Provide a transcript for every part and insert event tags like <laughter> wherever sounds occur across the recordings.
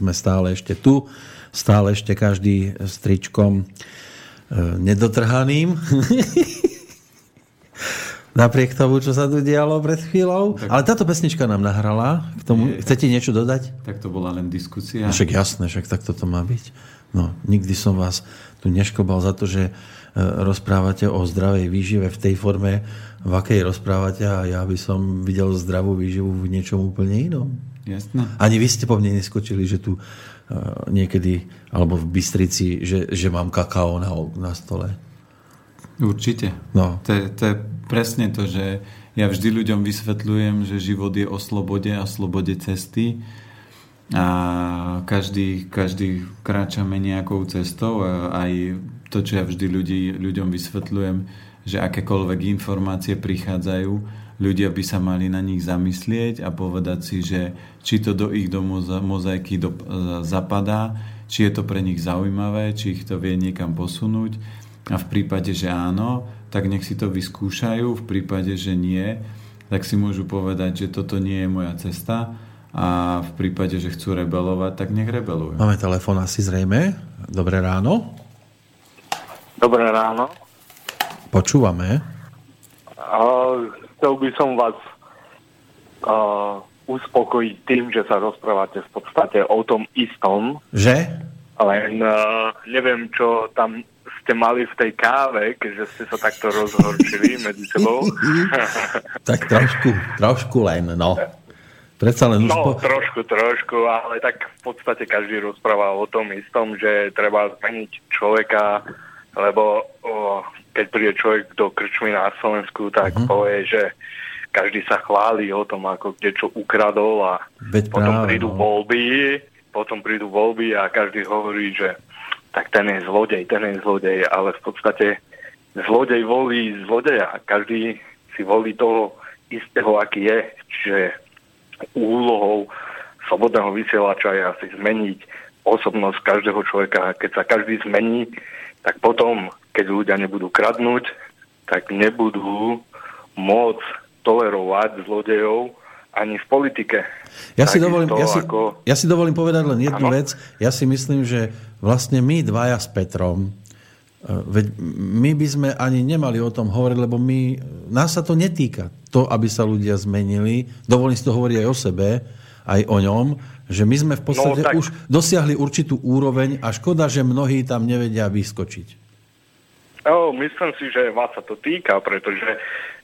Tak sme stále ešte tu, stále ešte každý s tričkom e, nedotrhaným. <laughs> Napriek tomu, čo sa tu dialo pred chvíľou. Tak... Ale táto pesnička nám nahrala. K tomu, je, chcete niečo dodať? Tak to bola len diskusia. No, však jasné, však takto to má byť. No, nikdy som vás tu neškobal za to, že e, rozprávate o zdravej výžive v tej forme, v akej rozprávate a ja by som videl zdravú výživu v niečom úplne inom. Jasné. Ani vy ste po mne neskočili, že tu uh, niekedy, alebo v Bystrici, že, že mám kakao na, na stole. Určite. No. To, je, to je presne to, že ja vždy ľuďom vysvetľujem, že život je o slobode a slobode cesty a každý, každý kráčame nejakou cestou a aj to, čo ja vždy ľudí, ľuďom vysvetľujem, že akékoľvek informácie prichádzajú, ľudia by sa mali na nich zamyslieť a povedať si, že či to do ich do mozaiky do, zapadá, či je to pre nich zaujímavé, či ich to vie niekam posunúť a v prípade, že áno, tak nech si to vyskúšajú, v prípade, že nie, tak si môžu povedať, že toto nie je moja cesta a v prípade, že chcú rebelovať, tak nech rebelujú. Máme telefon asi zrejme. Dobré ráno. Dobré ráno. Počúvame. Uh, chcel by som vás uh, uspokojiť tým, že sa rozprávate v podstate o tom istom. Že? Len uh, neviem, čo tam ste mali v tej káve, keďže ste sa takto rozhorčili medzi sebou. <laughs> tak trošku, trošku len, no. Predsa len no, po... trošku, trošku, ale tak v podstate každý rozpráva o tom istom, že treba zmeniť človeka, lebo o, keď príde človek do krčmy na Slovensku, tak uh-huh. povie, že každý sa chváli o tom, ako kde čo ukradol a Veď potom práve, prídu no. voľby, potom prídu voľby a každý hovorí, že tak ten je zlodej, ten je zlodej, ale v podstate zlodej volí zlodeja. Každý si volí toho istého, aký je. Čiže úlohou slobodného vysielača je asi zmeniť osobnosť každého človeka. Keď sa každý zmení, tak potom, keď ľudia nebudú kradnúť, tak nebudú môcť tolerovať zlodejov ani v politike. Ja si, dovolím, ja, si, ako... ja si dovolím povedať len jednu ano? vec. Ja si myslím, že vlastne my dvaja s Petrom, e, veď my by sme ani nemali o tom hovoriť, lebo my, nás sa to netýka. To, aby sa ľudia zmenili. Dovolím si to hovoriť aj o sebe, aj o ňom, že my sme v podstate no, tak... už dosiahli určitú úroveň a škoda, že mnohí tam nevedia vyskočiť. No, myslím si, že vás sa to týka, pretože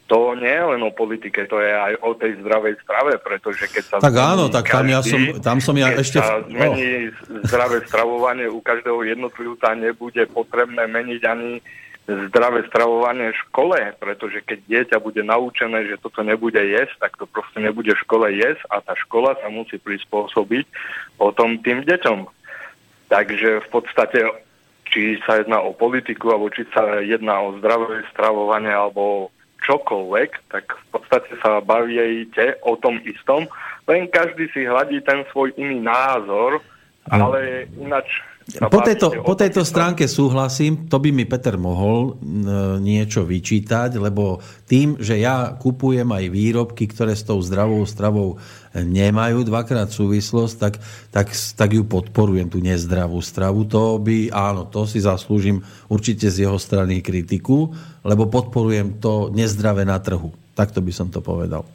to nie je len o politike, to je aj o tej zdravej strave, pretože keď sa... Tak áno, tak tam, každý, ja som, tam som ja ešte... sa zmení no. zdravé stravovanie u každého jednotlivca, nebude potrebné meniť ani zdravé stravovanie v škole, pretože keď dieťa bude naučené, že toto nebude jesť, tak to proste nebude v škole jesť a tá škola sa musí prispôsobiť potom tým deťom. Takže v podstate či sa jedná o politiku, alebo či sa jedná o zdravé stravovanie, alebo čokoľvek, tak v podstate sa bavíte o tom istom, len každý si hľadí ten svoj iný názor, ale ináč po tejto, po tejto stránke súhlasím, to by mi Peter mohol niečo vyčítať, lebo tým, že ja kupujem aj výrobky, ktoré s tou zdravou stravou nemajú dvakrát súvislosť, tak, tak, tak ju podporujem, tú nezdravú stravu. To by, áno, to si zaslúžim určite z jeho strany kritiku, lebo podporujem to nezdravé na trhu. Takto by som to povedal.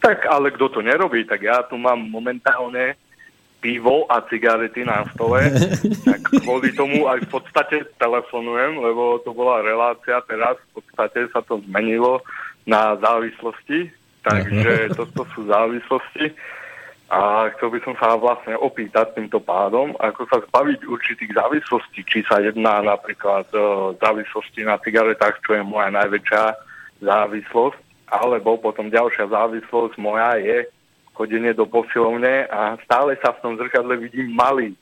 Tak ale kto to nerobí, tak ja tu mám momentálne pivo a cigarety na stole, <laughs> tak kvôli tomu aj v podstate telefonujem, lebo to bola relácia, teraz v podstate sa to zmenilo na závislosti, takže toto sú závislosti. A chcel by som sa vlastne opýtať týmto pádom, ako sa zbaviť určitých závislostí, či sa jedná napríklad o závislosti na cigaretách, čo je moja najväčšia závislosť, alebo potom ďalšia závislosť moja je chodenie do posilovne a stále sa v tom zrkadle vidím malý.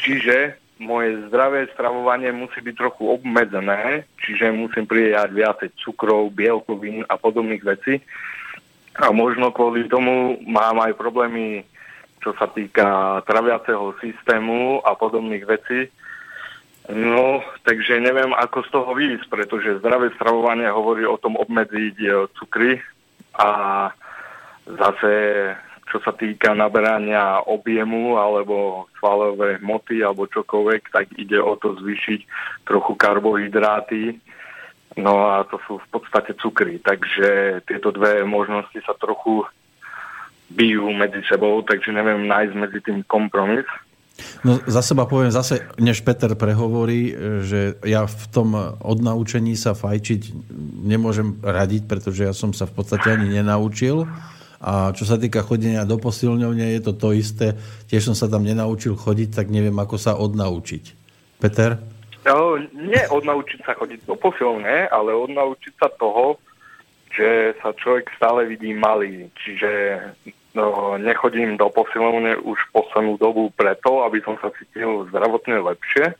Čiže moje zdravé stravovanie musí byť trochu obmedzené, čiže musím prijať viacej cukrov, bielkovín a podobných vecí. A možno kvôli tomu mám aj problémy, čo sa týka traviaceho systému a podobných vecí. No, takže neviem, ako z toho výjsť, pretože zdravé stravovanie hovorí o tom obmedziť cukry a zase čo sa týka naberania objemu alebo svalové hmoty alebo čokoľvek, tak ide o to zvýšiť trochu karbohydráty. No a to sú v podstate cukry. Takže tieto dve možnosti sa trochu bijú medzi sebou, takže neviem nájsť medzi tým kompromis. No za seba poviem zase, než Peter prehovorí, že ja v tom odnaučení sa fajčiť nemôžem radiť, pretože ja som sa v podstate ani nenaučil. A čo sa týka chodenia do posilňovne, je to to isté. Tiež som sa tam nenaučil chodiť, tak neviem, ako sa odnaučiť. Peter? No, nie odnaučiť sa chodiť do posilne, ale odnaučiť sa toho, že sa človek stále vidí malý. Čiže No, nechodím do posilovne už poslednú dobu preto, aby som sa cítil zdravotne lepšie,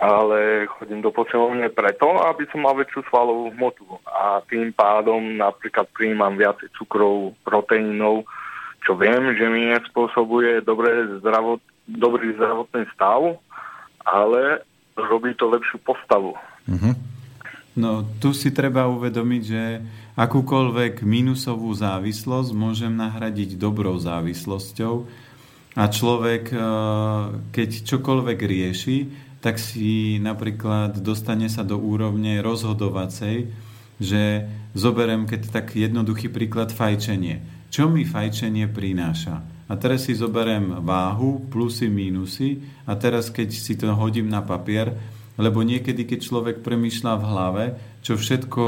ale chodím do posilovne preto, aby som mal väčšiu svalovú hmotu a tým pádom napríklad prijímam viacej cukrov, proteínov, čo viem, že mi nespôsobuje dobré zdravot, dobrý zdravotný stav, ale robí to lepšiu postavu. Mm-hmm. No, tu si treba uvedomiť, že Akúkoľvek minusovú závislosť môžem nahradiť dobrou závislosťou a človek, e, keď čokoľvek rieši, tak si napríklad dostane sa do úrovne rozhodovacej, že zoberem, keď tak jednoduchý príklad, fajčenie. Čo mi fajčenie prináša? A teraz si zoberiem váhu, plusy, mínusy a teraz keď si to hodím na papier, lebo niekedy, keď človek premýšľa v hlave, čo všetko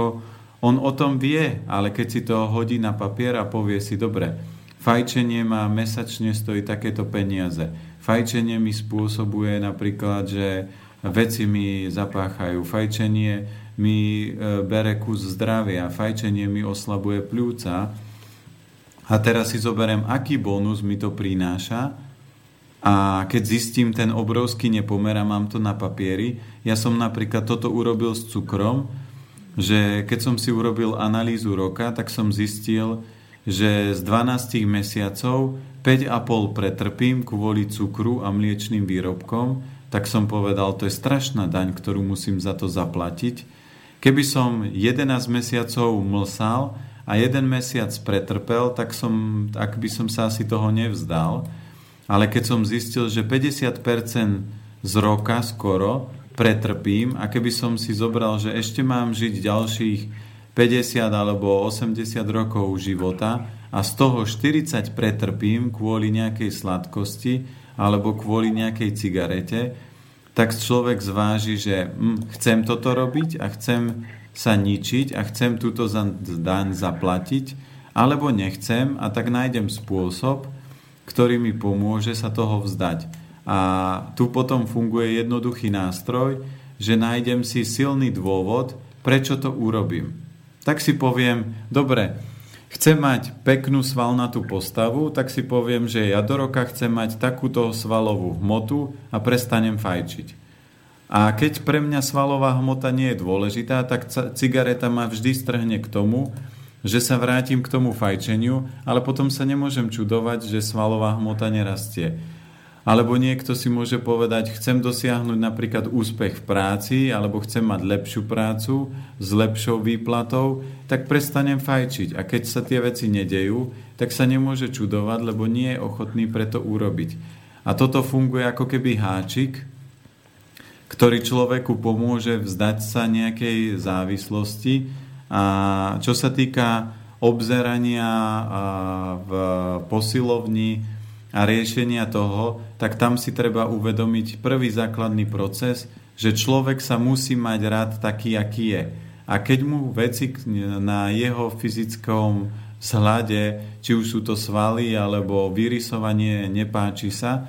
on o tom vie, ale keď si to hodí na papier a povie si, dobre, fajčenie ma mesačne stojí takéto peniaze. Fajčenie mi spôsobuje napríklad, že veci mi zapáchajú. Fajčenie mi e, bere kus zdravia. Fajčenie mi oslabuje pľúca. A teraz si zoberiem, aký bonus mi to prináša. A keď zistím ten obrovský nepomer a mám to na papieri, ja som napríklad toto urobil s cukrom, že keď som si urobil analýzu roka, tak som zistil, že z 12 mesiacov 5,5 pretrpím kvôli cukru a mliečným výrobkom, tak som povedal, to je strašná daň, ktorú musím za to zaplatiť. Keby som 11 mesiacov mlsal a jeden mesiac pretrpel, tak, som, tak by som sa asi toho nevzdal. Ale keď som zistil, že 50% z roka skoro pretrpím a keby som si zobral, že ešte mám žiť ďalších 50 alebo 80 rokov života a z toho 40 pretrpím kvôli nejakej sladkosti alebo kvôli nejakej cigarete, tak človek zváži, že hm, chcem toto robiť a chcem sa ničiť a chcem túto daň zaplatiť, alebo nechcem a tak nájdem spôsob, ktorý mi pomôže sa toho vzdať. A tu potom funguje jednoduchý nástroj, že nájdem si silný dôvod, prečo to urobím. Tak si poviem, dobre, chcem mať peknú svalnatú postavu, tak si poviem, že ja do roka chcem mať takúto svalovú hmotu a prestanem fajčiť. A keď pre mňa svalová hmota nie je dôležitá, tak cigareta ma vždy strhne k tomu, že sa vrátim k tomu fajčeniu, ale potom sa nemôžem čudovať, že svalová hmota nerastie. Alebo niekto si môže povedať, chcem dosiahnuť napríklad úspech v práci, alebo chcem mať lepšiu prácu s lepšou výplatou, tak prestanem fajčiť. A keď sa tie veci nedejú, tak sa nemôže čudovať, lebo nie je ochotný preto urobiť. A toto funguje ako keby háčik, ktorý človeku pomôže vzdať sa nejakej závislosti. A čo sa týka obzerania v posilovni, a riešenia toho, tak tam si treba uvedomiť prvý základný proces, že človek sa musí mať rád taký, aký je. A keď mu veci na jeho fyzickom vzhľade, či už sú to svaly alebo vyrysovanie, nepáči sa,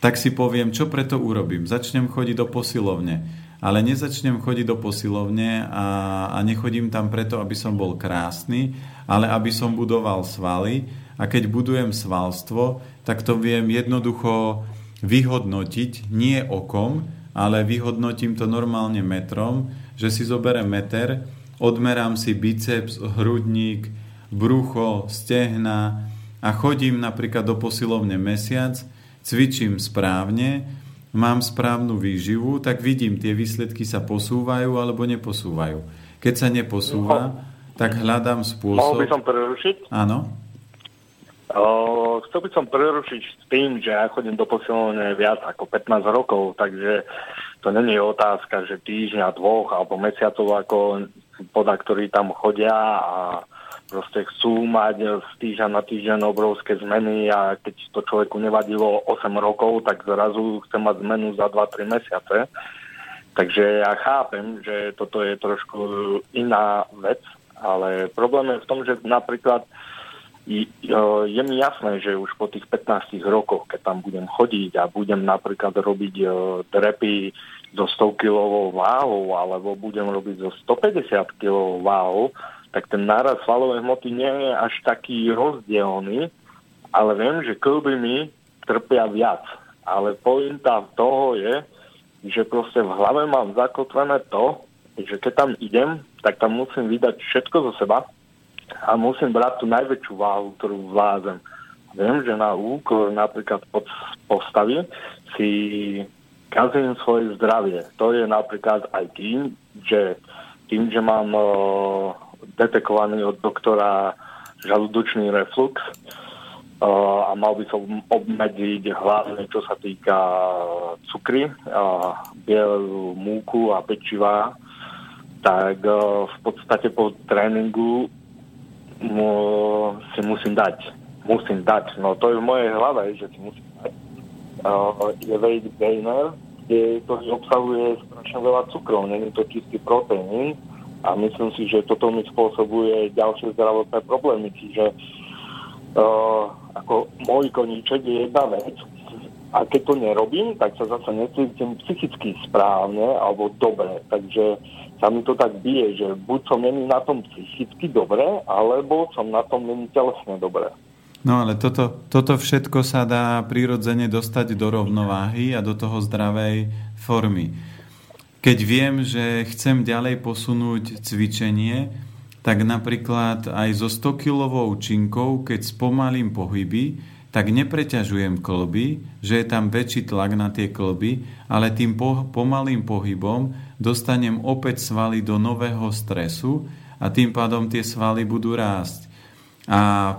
tak si poviem, čo preto urobím. Začnem chodiť do posilovne. Ale nezačnem chodiť do posilovne a, a nechodím tam preto, aby som bol krásny, ale aby som budoval svaly. A keď budujem svalstvo, tak to viem jednoducho vyhodnotiť nie okom, ale vyhodnotím to normálne metrom, že si zoberiem meter, odmerám si biceps, hrudník, brucho, stehna a chodím napríklad do posilovne mesiac, cvičím správne, mám správnu výživu, tak vidím, tie výsledky sa posúvajú alebo neposúvajú. Keď sa neposúva, tak hľadám spôsob... Mohol by som prerušiť? Áno. O, chcel by som prerušiť s tým, že ja chodím do posilovne viac ako 15 rokov, takže to není otázka, že týždňa, dvoch alebo mesiacov ako poda, ktorí tam chodia a proste chcú mať z týždňa na týždeň obrovské zmeny a keď to človeku nevadilo 8 rokov, tak zrazu chce mať zmenu za 2-3 mesiace. Takže ja chápem, že toto je trošku iná vec, ale problém je v tom, že napríklad je mi jasné, že už po tých 15 rokoch, keď tam budem chodiť a budem napríklad robiť drepy so 100 kg váhou alebo budem robiť so 150 kg váhou, tak ten náraz svalovej hmoty nie je až taký rozdielný, ale viem, že klby mi trpia viac. Ale pointa toho je, že proste v hlave mám zakotvené to, že keď tam idem, tak tam musím vydať všetko zo seba a musím brať tú najväčšiu váhu, ktorú vládzem. Viem, že na úkor napríklad pod postavy si kazím svoje zdravie. To je napríklad aj tým, že tým, že mám uh, detekovaný od doktora žalúdočný reflux uh, a mal by som obmedziť hlavne čo sa týka cukry, uh, bielú múku a pečiva, tak uh, v podstate po tréningu mu, si musím dať. Musím dať. No to je v mojej hlave, že si musím dať. Uh, je weight gainer, kde to obsahuje strašne veľa cukrov, není to čistý proteín, a myslím si, že toto mi spôsobuje ďalšie zdravotné problémy. Čiže uh, ako môj koníček je jedna vec a keď to nerobím, tak sa zase necítim psychicky správne alebo dobre. Takže sa mi to tak bije, že buď som není na tom psychicky dobre, alebo som na tom není telesne dobre. No ale toto, toto všetko sa dá prirodzene dostať do rovnováhy a do toho zdravej formy. Keď viem, že chcem ďalej posunúť cvičenie, tak napríklad aj so 100-kilovou činkou, keď spomalím pohyby, tak nepreťažujem klby, že je tam väčší tlak na tie klby, ale tým po, pomalým pohybom dostanem opäť svaly do nového stresu a tým pádom tie svaly budú rásť. A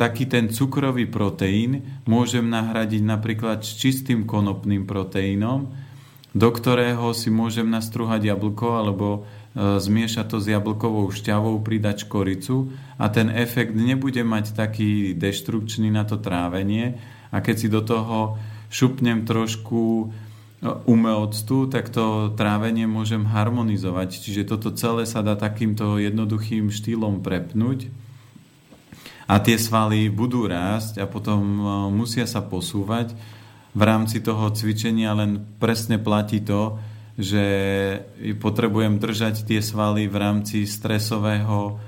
taký ten cukrový proteín môžem nahradiť napríklad s čistým konopným proteínom, do ktorého si môžem nastruhať jablko alebo zmiešať to s jablkovou šťavou, pridať škoricu a ten efekt nebude mať taký deštrukčný na to trávenie. A keď si do toho šupnem trošku e, umelctu, tak to trávenie môžem harmonizovať. Čiže toto celé sa dá takýmto jednoduchým štýlom prepnúť. A tie svaly budú rásť a potom e, musia sa posúvať. V rámci toho cvičenia len presne platí to, že potrebujem držať tie svaly v rámci stresového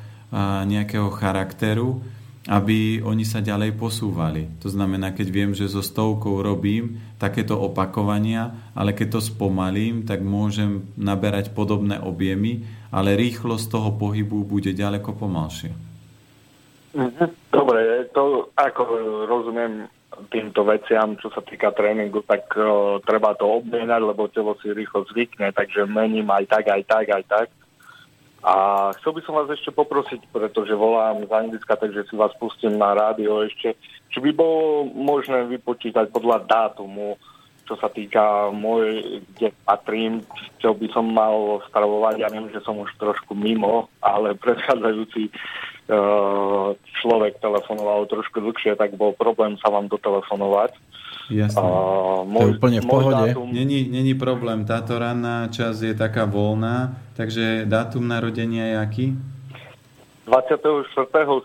nejakého charakteru, aby oni sa ďalej posúvali. To znamená, keď viem, že so stovkou robím takéto opakovania, ale keď to spomalím, tak môžem naberať podobné objemy, ale rýchlosť toho pohybu bude ďaleko pomalšia. Mhm. Dobre, to ako rozumiem, týmto veciam, čo sa týka tréningu, tak uh, treba to obmienať, lebo telo si rýchlo zvykne, takže mením aj tak, aj tak, aj tak. A chcel by som vás ešte poprosiť, pretože volám z Anglicka, takže si vás pustím na rádio ešte, či by bolo možné vypočítať podľa dátumu, čo sa týka môj, kde patrím, čo by som mal stravovať. Ja viem, že som už trošku mimo, ale predchádzajúci človek telefonoval trošku dlhšie, tak bol problém sa vám dotelefonovať. Jasne. Uh, môj, to je úplne v pohode. Dátum... Není, není problém. Táto ranná časť je taká voľná, takže dátum narodenia je aký? 24.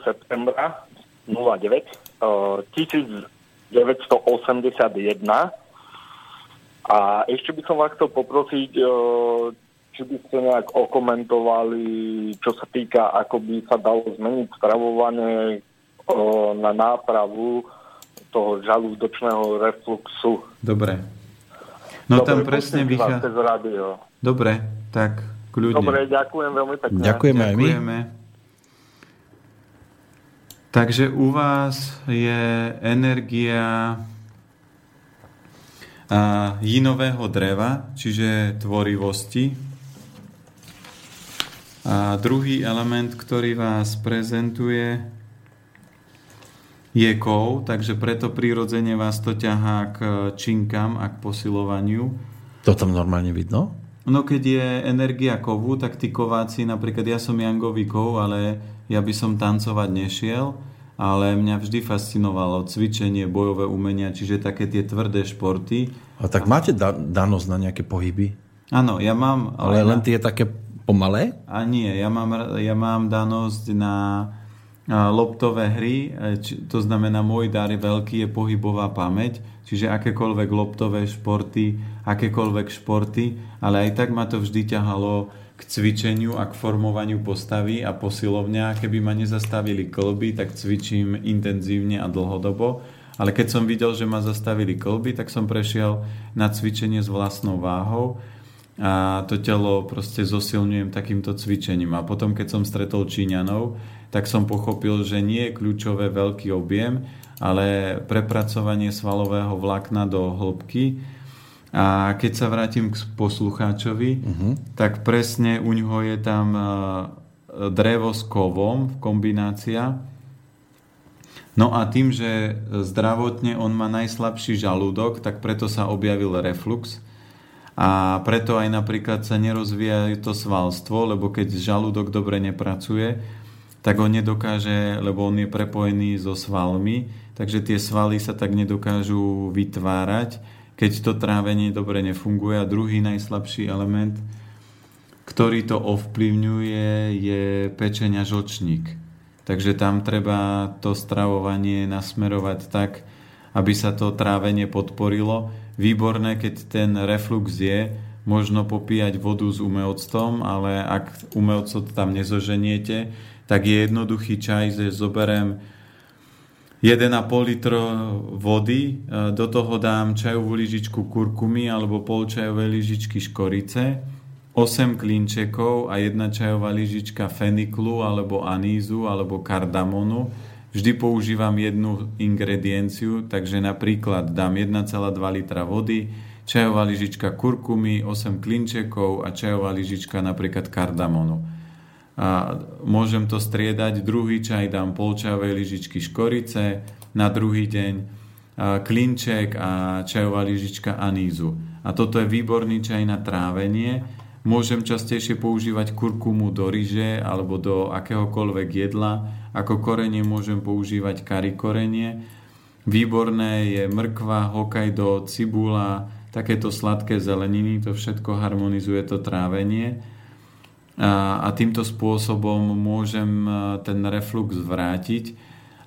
septembra 09 uh, 1981 a ešte by som vás chcel poprosiť, uh, či by ste nejak okomentovali, čo sa týka, ako by sa dalo zmeniť stravovanie na nápravu toho žalúdočného refluxu. Dobre. No Dobre, tam presne vychádza... Dobre, tak kľudne. Dobre, ďakujem veľmi pekne. Ďakujeme, aj my. Takže u vás je energia jinového dreva, čiže tvorivosti, a druhý element, ktorý vás prezentuje, jekov, takže preto prirodzene vás to ťahá k činkám a k posilovaniu. To tam normálne vidno? No keď je energia kovu, tak tí kováci, napríklad ja som Jangový kov, ale ja by som tancovať nešiel, ale mňa vždy fascinovalo cvičenie, bojové umenia, čiže také tie tvrdé športy. A tak máte da- danosť na nejaké pohyby? Áno, ja mám... Ale, ale len tie také pomalé? A nie, ja mám, ja mám danosť na loptové hry, e, to znamená môj dar je veľký, je pohybová pamäť, čiže akékoľvek loptové športy, akékoľvek športy, ale aj tak ma to vždy ťahalo k cvičeniu a k formovaniu postavy a posilovňa. Keby ma nezastavili klby, tak cvičím intenzívne a dlhodobo. Ale keď som videl, že ma zastavili klby, tak som prešiel na cvičenie s vlastnou váhou a to telo proste zosilňujem takýmto cvičením. A potom, keď som stretol Číňanov, tak som pochopil, že nie je kľúčové veľký objem, ale prepracovanie svalového vlákna do hĺbky. A keď sa vrátim k poslucháčovi, uh-huh. tak presne u ňoho je tam e, drevo s kovom, kombinácia. No a tým, že zdravotne on má najslabší žalúdok, tak preto sa objavil reflux. A preto aj napríklad sa nerozvíja to svalstvo, lebo keď žalúdok dobre nepracuje, tak on nedokáže, lebo on je prepojený so svalmi, takže tie svaly sa tak nedokážu vytvárať, keď to trávenie dobre nefunguje. A druhý najslabší element, ktorý to ovplyvňuje, je pečenia žočník. Takže tam treba to stravovanie nasmerovať tak, aby sa to trávenie podporilo. Výborné, keď ten reflux je, možno popíjať vodu s umeoctom, ale ak umeocot tam nezoženiete, tak je jednoduchý čaj, že zoberiem 1,5 litr vody, e, do toho dám čajovú lyžičku kurkumy alebo pol čajovej lyžičky škorice, 8 klinčekov a jedna čajová lyžička feniklu alebo anízu alebo kardamonu. Vždy používam jednu ingredienciu, takže napríklad dám 1,2 litra vody, čajová lyžička kurkumy, 8 klinčekov a čajová lyžička napríklad kardamonu a môžem to striedať. Druhý čaj dám polčajovej lyžičky škorice, na druhý deň klinček a čajová lyžička anízu. A toto je výborný čaj na trávenie. Môžem častejšie používať kurkumu do ryže alebo do akéhokoľvek jedla. Ako korenie môžem používať kari korenie. Výborné je mrkva, hokajdo, cibula, takéto sladké zeleniny, to všetko harmonizuje to trávenie a, a týmto spôsobom môžem ten reflux vrátiť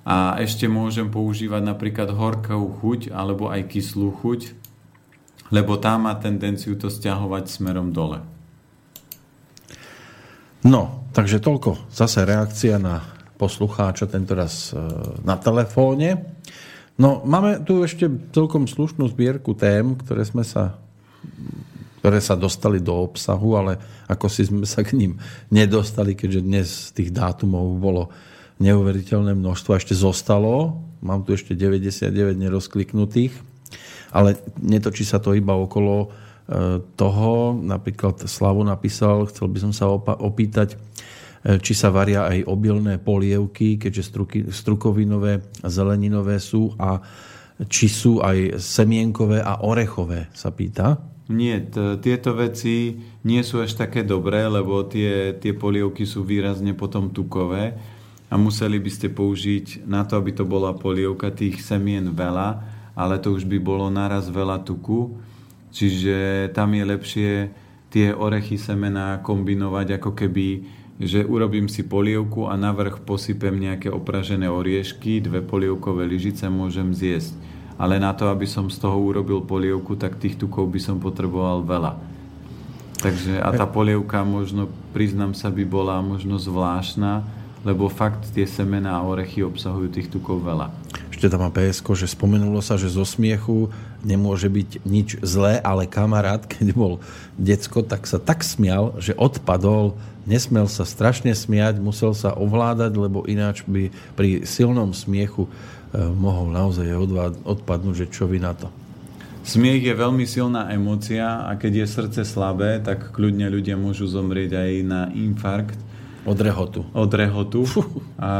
a ešte môžem používať napríklad horkú chuť alebo aj kyslú chuť, lebo tá má tendenciu to stiahovať smerom dole. No, takže toľko zase reakcia na poslucháča, tento raz e, na telefóne. No, máme tu ešte celkom slušnú zbierku tém, ktoré sme sa ktoré sa dostali do obsahu, ale ako si sme sa k ním nedostali, keďže dnes tých dátumov bolo neuveriteľné množstvo a ešte zostalo. Mám tu ešte 99 nerozkliknutých, ale netočí sa to iba okolo toho. Napríklad Slavu napísal, chcel by som sa opýtať, e, či sa varia aj obilné polievky, keďže struky, strukovinové a zeleninové sú a či sú aj semienkové a orechové, sa pýta. Nie, t- tieto veci nie sú až také dobré, lebo tie, tie polievky sú výrazne potom tukové a museli by ste použiť na to, aby to bola polievka tých semien veľa, ale to už by bolo naraz veľa tuku, čiže tam je lepšie tie orechy semena kombinovať ako keby že urobím si polievku a navrch posypem nejaké opražené oriešky, dve polievkové lyžice môžem zjesť ale na to, aby som z toho urobil polievku, tak tých tukov by som potreboval veľa. Takže a tá polievka možno, priznám sa, by bola možno zvláštna, lebo fakt tie semená a orechy obsahujú tých tukov veľa. Ešte tam má PSK, že spomenulo sa, že zo smiechu nemôže byť nič zlé, ale kamarát, keď bol decko, tak sa tak smial, že odpadol, nesmel sa strašne smiať, musel sa ovládať, lebo ináč by pri silnom smiechu E, mohol naozaj odpadnúť, že čo vy na to. Smiech je veľmi silná emócia a keď je srdce slabé, tak kľudne ľudia môžu zomrieť aj na infarkt. Od rehotu. Od rehotu. A,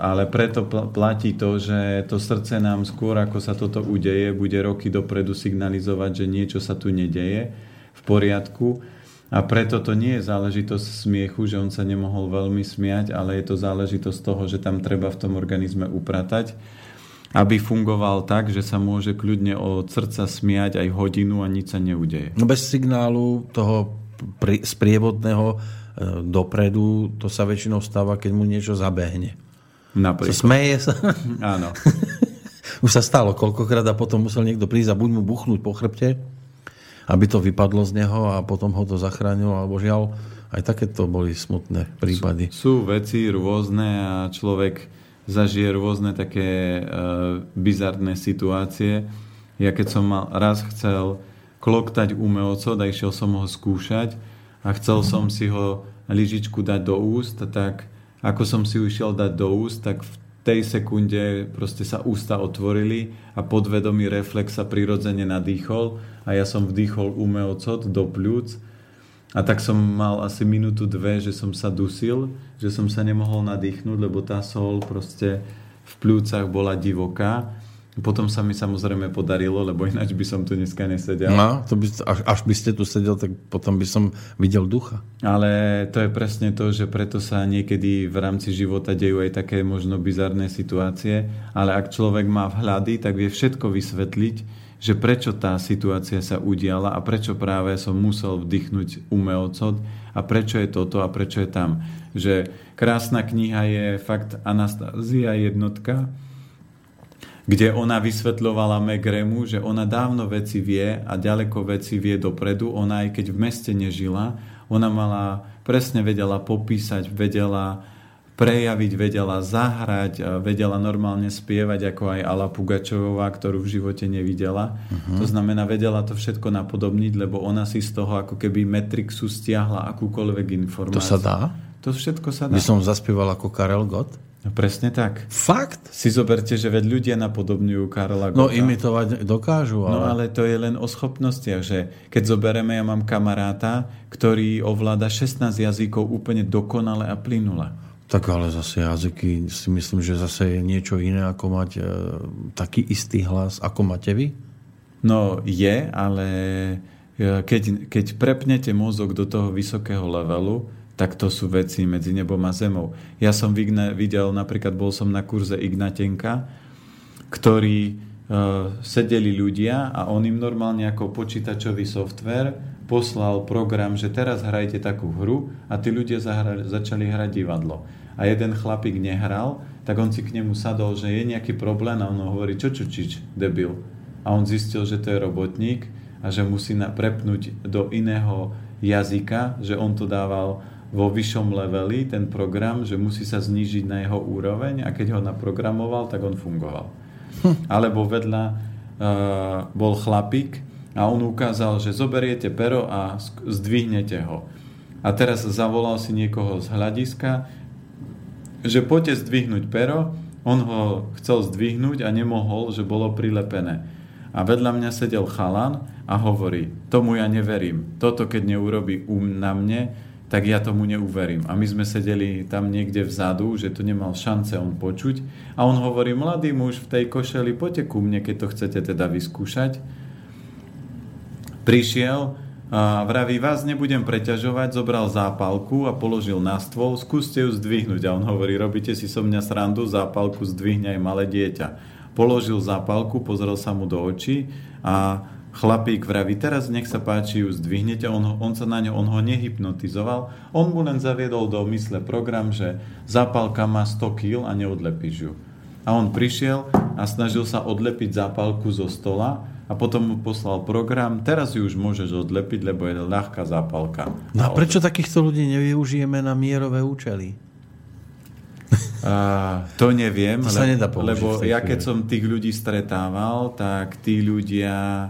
ale preto platí to, že to srdce nám skôr, ako sa toto udeje, bude roky dopredu signalizovať, že niečo sa tu nedeje v poriadku. A preto to nie je záležitosť smiechu, že on sa nemohol veľmi smiať, ale je to záležitosť toho, že tam treba v tom organizme upratať, aby fungoval tak, že sa môže kľudne od srdca smiať aj hodinu a nič sa neudeje. No bez signálu toho sprievodného E, dopredu, to sa väčšinou stáva, keď mu niečo zabehne. Napríklad. Smeje sa. Áno. <laughs> Už sa stalo koľkokrát a potom musel niekto prísť a buď mu buchnúť po chrbte, aby to vypadlo z neho a potom ho to zachránilo, alebo žiaľ, aj takéto boli smutné prípady. Sú, sú veci rôzne a človek zažije rôzne také e, bizarné situácie. Ja keď som mal, raz chcel kloktať umelcov a išiel som ho skúšať, a chcel som si ho lyžičku dať do úst, tak ako som si ju dať do úst, tak v tej sekunde proste sa ústa otvorili a podvedomý reflex sa prirodzene nadýchol a ja som vdýchol umelcot do pľúc. A tak som mal asi minútu dve, že som sa dusil, že som sa nemohol nadýchnuť, lebo tá sol proste v pľúcach bola divoká potom sa mi samozrejme podarilo, lebo ináč by som tu dneska nesedel. No, to by, až, až by ste tu sedel, tak potom by som videl ducha. Ale to je presne to, že preto sa niekedy v rámci života dejú aj také možno bizarné situácie, ale ak človek má vhľady, tak vie všetko vysvetliť, že prečo tá situácia sa udiala a prečo práve som musel vdychnúť umelcot a prečo je toto a prečo je tam. Že krásna kniha je fakt Anastázia jednotka, kde ona vysvetľovala Megremu, že ona dávno veci vie a ďaleko veci vie dopredu. Ona aj keď v meste nežila, ona mala, presne vedela popísať, vedela prejaviť, vedela zahrať, vedela normálne spievať ako aj Ala Pugačová, ktorú v živote nevidela. Uh-huh. To znamená, vedela to všetko napodobniť, lebo ona si z toho ako keby Metrixu stiahla akúkoľvek informáciu. To sa dá? To všetko sa dá. By som zaspieval ako Karel Gott? No presne tak. Fakt? Si zoberte, že veď ľudia napodobňujú Karla Gota. No imitovať dokážu, ale... No ale to je len o schopnostiach, že keď zoberieme, ja mám kamaráta, ktorý ovláda 16 jazykov úplne dokonale a plynule. Tak ale zase jazyky si myslím, že zase je niečo iné, ako mať e, taký istý hlas, ako máte vy? No je, ale e, keď, keď prepnete mozog do toho vysokého levelu, tak to sú veci medzi nebom a zemou. Ja som videl, napríklad bol som na kurze Ignatenka, ktorí uh, sedeli ľudia a on im normálne ako počítačový software poslal program, že teraz hrajte takú hru a tí ľudia zahrali, začali hrať divadlo. A jeden chlapík nehral, tak on si k nemu sadol, že je nejaký problém a on hovorí, čo čučič, debil. A on zistil, že to je robotník a že musí prepnúť do iného jazyka, že on to dával vo vyššom leveli ten program, že musí sa znížiť na jeho úroveň a keď ho naprogramoval, tak on fungoval. Hm. Alebo vedľa uh, bol chlapík a on ukázal, že zoberiete pero a zdvihnete ho. A teraz zavolal si niekoho z hľadiska, že poďte zdvihnúť pero, on ho chcel zdvihnúť a nemohol, že bolo prilepené. A vedľa mňa sedel chalan a hovorí, tomu ja neverím. Toto keď neurobí um na mne, tak ja tomu neuverím. A my sme sedeli tam niekde vzadu, že to nemal šance on počuť. A on hovorí, mladý muž v tej košeli, poďte ku mne, keď to chcete teda vyskúšať. Prišiel a vraví, vás nebudem preťažovať, zobral zápalku a položil na stôl, skúste ju zdvihnúť. A on hovorí, robíte si so mňa srandu, zápalku zdvihne aj malé dieťa. Položil zápalku, pozrel sa mu do očí a Chlapík vraví, teraz nech sa páči, ju zdvihnete, on, on sa na ňo, on ho nehypnotizoval, on mu len zaviedol do mysle program, že zápalka má 100 kg a neodlepíš ju. A on prišiel a snažil sa odlepiť zápalku zo stola a potom mu poslal program, teraz ju už môžeš odlepiť, lebo je ľahká zápalka. No a prečo takýchto ľudí nevyužijeme na mierové účely? A, to neviem, to sa nedá lebo ja keď som tých ľudí stretával, tak tí ľudia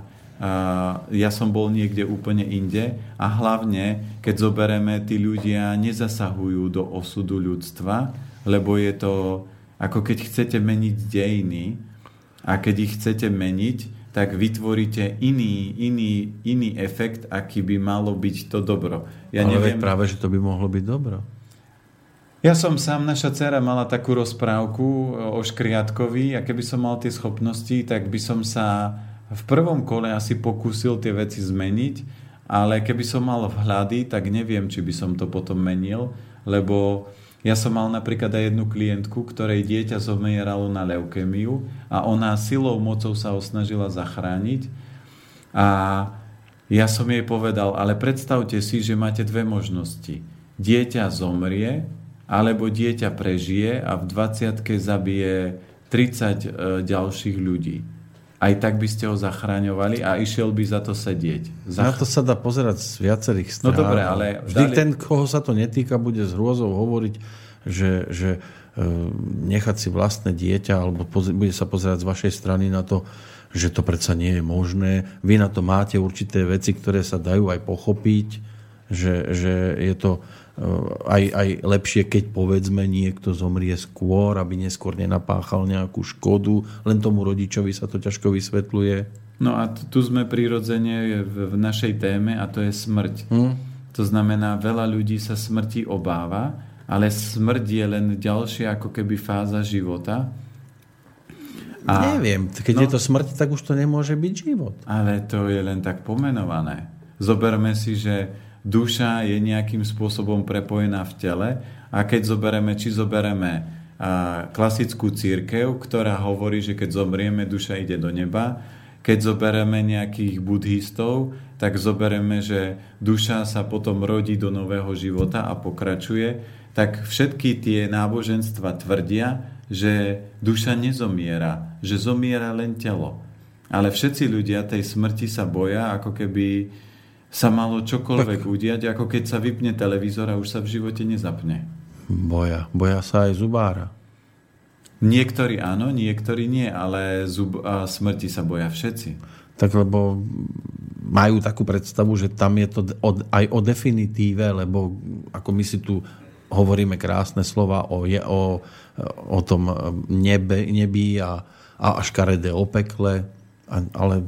ja som bol niekde úplne inde a hlavne, keď zobereme, tí ľudia nezasahujú do osudu ľudstva, lebo je to ako keď chcete meniť dejiny a keď ich chcete meniť, tak vytvoríte iný, iný, iný efekt, aký by malo byť to dobro. Ja Ale neviem... práve, že to by mohlo byť dobro. Ja som sám, naša dcera mala takú rozprávku o Škriatkovi a keby som mal tie schopnosti, tak by som sa v prvom kole asi pokúsil tie veci zmeniť, ale keby som mal vhľady, tak neviem, či by som to potom menil, lebo ja som mal napríklad aj jednu klientku, ktorej dieťa zomieralo na leukémiu a ona silou mocou sa ho snažila zachrániť a ja som jej povedal, ale predstavte si, že máte dve možnosti. Dieťa zomrie alebo dieťa prežije a v 20 zabije 30 e, ďalších ľudí. Aj tak by ste ho zachraňovali a išiel by za to sedieť. Zach... Na to sa dá pozerať z viacerých strán. No dobre, ale... Vždy dali... ten, koho sa to netýka, bude s hrôzou hovoriť, že, že e, nechať si vlastné dieťa, alebo bude sa pozerať z vašej strany na to, že to predsa nie je možné. Vy na to máte určité veci, ktoré sa dajú aj pochopiť, že, že je to aj, aj lepšie, keď povedzme niekto zomrie skôr, aby neskôr nenapáchal nejakú škodu, len tomu rodičovi sa to ťažko vysvetľuje. No a tu sme prirodzene v, našej téme a to je smrť. Hmm. To znamená, veľa ľudí sa smrti obáva, ale smrť je len ďalšia ako keby fáza života. A, Neviem, keď no, je to smrť, tak už to nemôže byť život. Ale to je len tak pomenované. Zoberme si, že duša je nejakým spôsobom prepojená v tele a keď zobereme, či zobereme klasickú církev, ktorá hovorí, že keď zomrieme, duša ide do neba, keď zobereme nejakých buddhistov, tak zobereme, že duša sa potom rodí do nového života a pokračuje, tak všetky tie náboženstva tvrdia, že duša nezomiera, že zomiera len telo. Ale všetci ľudia tej smrti sa boja, ako keby sa malo čokoľvek tak. udiať, ako keď sa vypne televízor a už sa v živote nezapne. Boja. Boja sa aj zubára. Niektorí áno, niektorí nie, ale zub a smrti sa boja všetci. Tak lebo majú takú predstavu, že tam je to aj o definitíve, lebo ako my si tu hovoríme krásne slova o, je, o, o tom nebe, nebi a, a škaredé o pekle, ale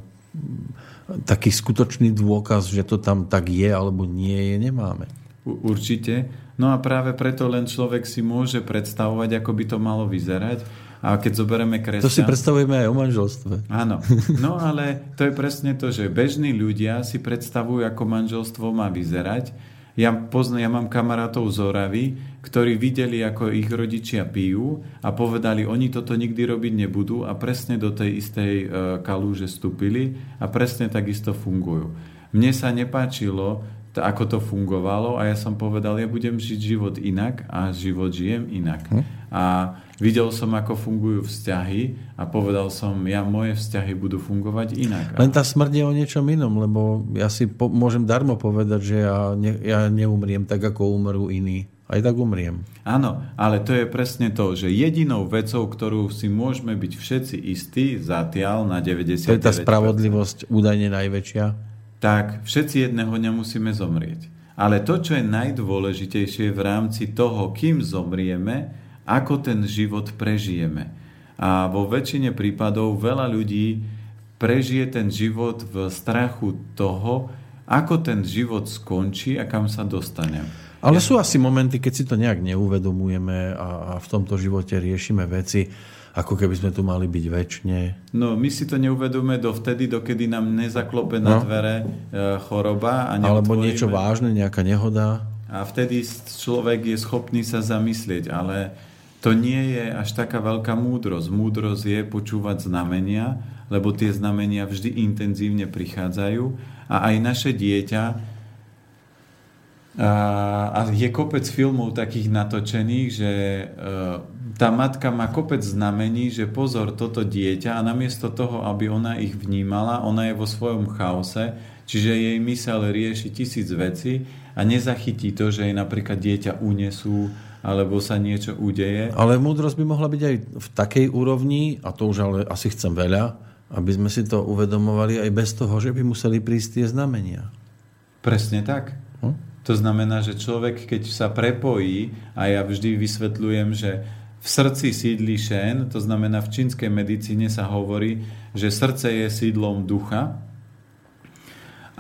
taký skutočný dôkaz, že to tam tak je alebo nie je, nemáme. Určite. No a práve preto len človek si môže predstavovať, ako by to malo vyzerať. A keď zoberieme kresťan... To si predstavujeme aj o manželstve. Áno. <laughs> No ale to je presne to, že bežní ľudia si predstavujú, ako manželstvo má vyzerať ja, pozna, ja mám kamarátov z Oravy, ktorí videli, ako ich rodičia pijú a povedali, oni toto nikdy robiť nebudú a presne do tej istej e, kalúže vstúpili a presne takisto fungujú. Mne sa nepáčilo, ako to fungovalo a ja som povedal, ja budem žiť život inak a život žijem inak. Hm? A videl som, ako fungujú vzťahy a povedal som, ja moje vzťahy budú fungovať inak. Len tá smrť je o niečom inom, lebo ja si po, môžem darmo povedať, že ja, ne, ja neumriem tak, ako umrú iní. Aj tak umriem. Áno, ale to je presne to, že jedinou vecou, ktorú si môžeme byť všetci istí zatiaľ na 90%. To je tá spravodlivosť údajne najväčšia tak všetci jedného dňa musíme zomrieť. Ale to, čo je najdôležitejšie v rámci toho, kým zomrieme, ako ten život prežijeme. A vo väčšine prípadov veľa ľudí prežije ten život v strachu toho, ako ten život skončí a kam sa dostanem. Ale sú asi momenty, keď si to nejak neuvedomujeme a, a v tomto živote riešime veci, ako keby sme tu mali byť väčšine. No, my si to neuvedome do vtedy, dokedy nám nezaklope na no. dvere e, choroba. A Alebo niečo vážne, nejaká nehoda. A vtedy človek je schopný sa zamyslieť, ale to nie je až taká veľká múdrosť. Múdrosť je počúvať znamenia, lebo tie znamenia vždy intenzívne prichádzajú a aj naše dieťa a je kopec filmov takých natočených, že e, tá matka má kopec znamení, že pozor, toto dieťa a namiesto toho, aby ona ich vnímala, ona je vo svojom chaose, čiže jej mysel rieši tisíc vecí a nezachytí to, že jej napríklad dieťa unesú alebo sa niečo udeje. Ale múdrosť by mohla byť aj v takej úrovni, a to už ale asi chcem veľa, aby sme si to uvedomovali aj bez toho, že by museli prísť tie znamenia. Presne tak. To znamená, že človek, keď sa prepojí, a ja vždy vysvetľujem, že v srdci sídli šen, to znamená v čínskej medicíne sa hovorí, že srdce je sídlom ducha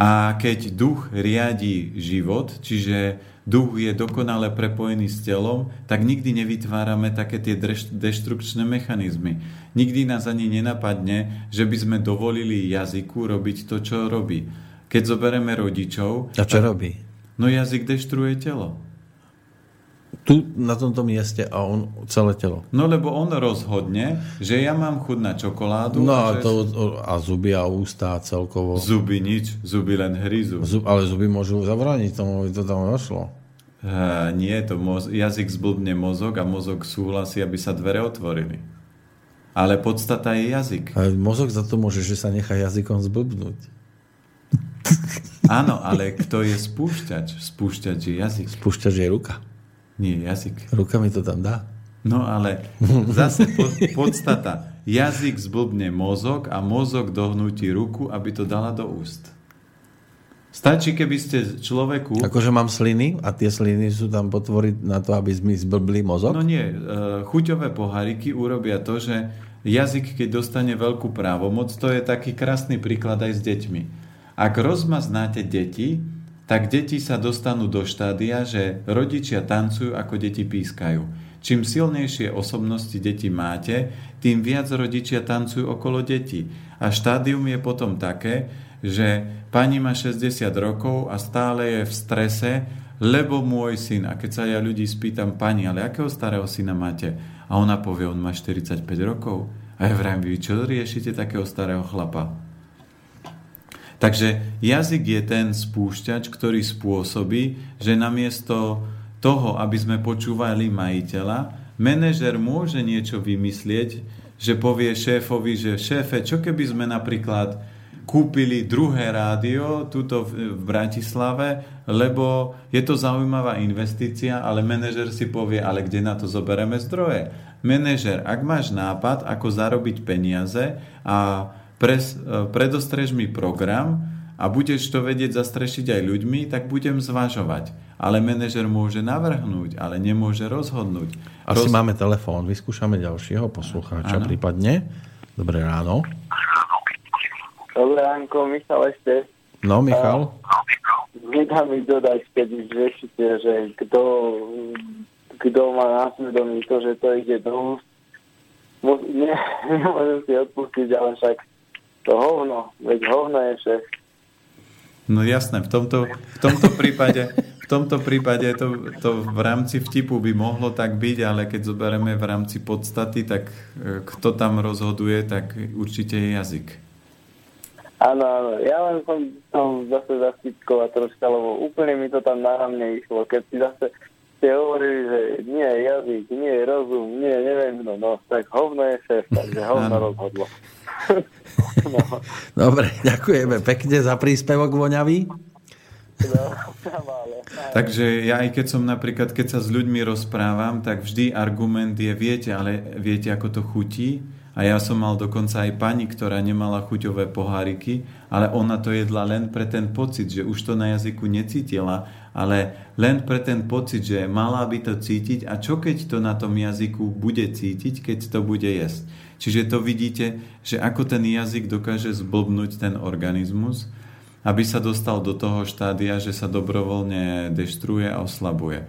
a keď duch riadi život, čiže duch je dokonale prepojený s telom, tak nikdy nevytvárame také tie deštrukčné mechanizmy. Nikdy nás ani nenapadne, že by sme dovolili jazyku robiť to, čo robí. Keď zoberieme rodičov... A čo tak, robí? No jazyk deštruuje telo tu na tomto mieste a on celé telo. No lebo on rozhodne, že ja mám chuť na čokoládu. No a, že... to, a zuby a ústa celkovo. Zuby nič, zuby len hryzu. Zub, ale zuby môžu zabrániť tomu, aby to tam došlo. Uh, nie, to moz- jazyk zblbne mozog a mozog súhlasí, aby sa dvere otvorili. Ale podstata je jazyk. Ale mozog za to môže, že sa nechá jazykom zblbnúť. <laughs> Áno, ale kto je spúšťač? Spúšťač je jazyk. Spúšťač je ruka. Nie, jazyk. Rukami to tam dá. No ale zase podstata. Jazyk zblbne mozog a mozog dohnutí ruku, aby to dala do úst. Stačí, keby ste človeku... Akože mám sliny a tie sliny sú tam potvoriť na to, aby sme zblbli mozog? No nie. E, chuťové poháriky urobia to, že jazyk, keď dostane veľkú právomoc, to je taký krásny príklad aj s deťmi. Ak rozmaznáte deti, tak deti sa dostanú do štádia, že rodičia tancujú ako deti pískajú. Čím silnejšie osobnosti deti máte, tým viac rodičia tancujú okolo detí. A štádium je potom také, že pani má 60 rokov a stále je v strese, lebo môj syn, a keď sa ja ľudí spýtam, pani, ale akého starého syna máte? A ona povie, on má 45 rokov. A ja vrajím, vy čo riešite takého starého chlapa? Takže jazyk je ten spúšťač, ktorý spôsobí, že namiesto toho, aby sme počúvali majiteľa, manažer môže niečo vymyslieť, že povie šéfovi, že šéfe, čo keby sme napríklad kúpili druhé rádio tuto v Bratislave, lebo je to zaujímavá investícia, ale manažer si povie, ale kde na to zobereme zdroje? Manažer, ak máš nápad, ako zarobiť peniaze a pres, e, predostrež mi program a budeš to vedieť zastrešiť aj ľuďmi, tak budem zvažovať. Ale manažer môže navrhnúť, ale nemôže rozhodnúť. Asi Roz... máme telefón, vyskúšame ďalšieho poslucháča ano. prípadne. Dobré ráno. Dobré ránko, Michal ešte. No, Michal. Nedá mi dodať, keď riešite, že kto, kto má na svedomí to, že to ide do úst. <laughs> Nemôžem si odpustiť, ale však to hovno, veď hovno je šéf. No jasné, v tomto, v tomto prípade, v tomto prípade to, to v rámci vtipu by mohlo tak byť, ale keď zoberieme v rámci podstaty, tak e, kto tam rozhoduje, tak určite je jazyk. Áno, áno. Ja len som to zase zaskutkovať troška, lebo úplne mi to tam náramne išlo. Keď si zase ste hovorili, že nie je jazyk, nie je rozum, nie, neviem, no, no tak hovno je šéf, takže hovno rozhodlo. no. <laughs> Dobre, ďakujeme pekne za príspevok voňavý. No, Takže ja aj keď som napríklad, keď sa s ľuďmi rozprávam, tak vždy argument je, viete, ale viete, ako to chutí? A ja som mal dokonca aj pani, ktorá nemala chuťové poháriky, ale ona to jedla len pre ten pocit, že už to na jazyku necítila, ale len pre ten pocit, že mala by to cítiť a čo keď to na tom jazyku bude cítiť, keď to bude jesť. Čiže to vidíte, že ako ten jazyk dokáže zblbnúť ten organizmus, aby sa dostal do toho štádia, že sa dobrovoľne deštruuje a oslabuje.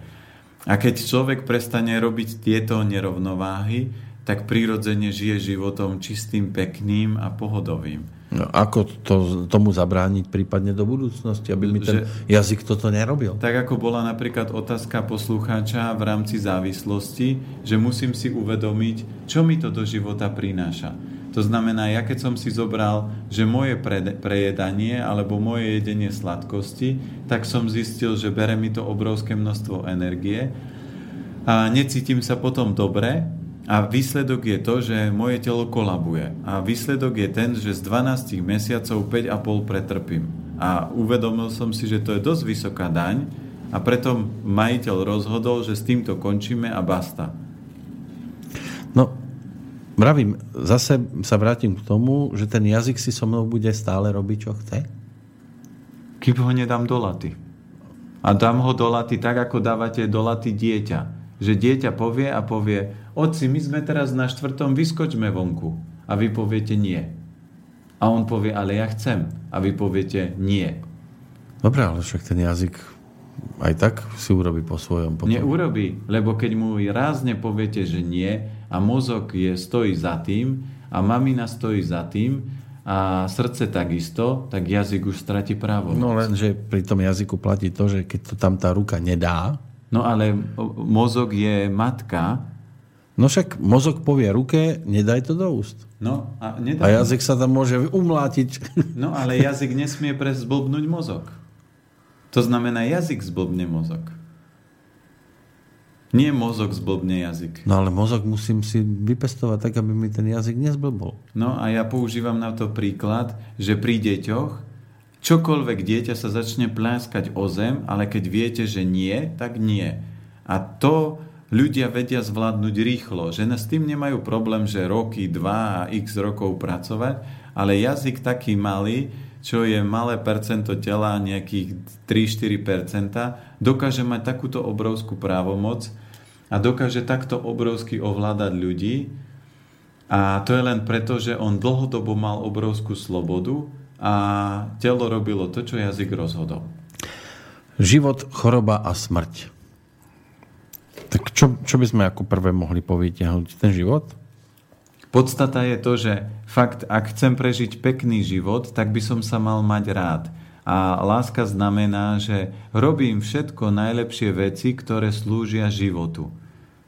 A keď človek prestane robiť tieto nerovnováhy, tak prirodzene žije životom čistým, pekným a pohodovým. No, ako to, tomu zabrániť prípadne do budúcnosti, aby mi ten že, jazyk toto nerobil? Tak ako bola napríklad otázka poslucháča v rámci závislosti, že musím si uvedomiť, čo mi to do života prináša. To znamená, ja keď som si zobral, že moje pre, prejedanie alebo moje jedenie sladkosti, tak som zistil, že bere mi to obrovské množstvo energie a necítim sa potom dobre, a výsledok je to, že moje telo kolabuje. A výsledok je ten, že z 12 mesiacov 5,5 pretrpím. A uvedomil som si, že to je dosť vysoká daň a preto majiteľ rozhodol, že s týmto končíme a basta. No, mravím, zase sa vrátim k tomu, že ten jazyk si so mnou bude stále robiť, čo chce? Kým ho nedám do laty. A dám ho do laty tak, ako dávate do laty dieťa. Že dieťa povie a povie, Oci, my sme teraz na štvrtom, vyskočme vonku. A vy poviete nie. A on povie, ale ja chcem. A vy poviete nie. Dobre, ale však ten jazyk aj tak si urobí po svojom. Potom. Neurobí, lebo keď mu rázne poviete, že nie a mozog je, stojí za tým a mamina stojí za tým a srdce takisto, tak jazyk už stratí právo. No len, že pri tom jazyku platí to, že keď to tam tá ruka nedá... No ale mozog je matka. No však mozog povie ruke, nedaj to do úst. No, a, nedaj a jazyk sa tam môže umlátiť. <laughs> No ale jazyk nesmie prezblbnúť mozog. To znamená, jazyk zblbne mozog. Nie mozog zblbne jazyk. No ale mozog musím si vypestovať tak, aby mi ten jazyk nezblbol. No a ja používam na to príklad, že pri deťoch čokoľvek dieťa sa začne pláskať o zem, ale keď viete, že nie, tak nie. A to ľudia vedia zvládnuť rýchlo, že s tým nemajú problém, že roky, dva a x rokov pracovať, ale jazyk taký malý, čo je malé percento tela, nejakých 3-4%, dokáže mať takúto obrovskú právomoc a dokáže takto obrovsky ovládať ľudí. A to je len preto, že on dlhodobo mal obrovskú slobodu a telo robilo to, čo jazyk rozhodol. Život, choroba a smrť. Tak čo, čo by sme ako prvé mohli povytiahnuť? Ten život? Podstata je to, že fakt, ak chcem prežiť pekný život, tak by som sa mal mať rád. A láska znamená, že robím všetko najlepšie veci, ktoré slúžia životu.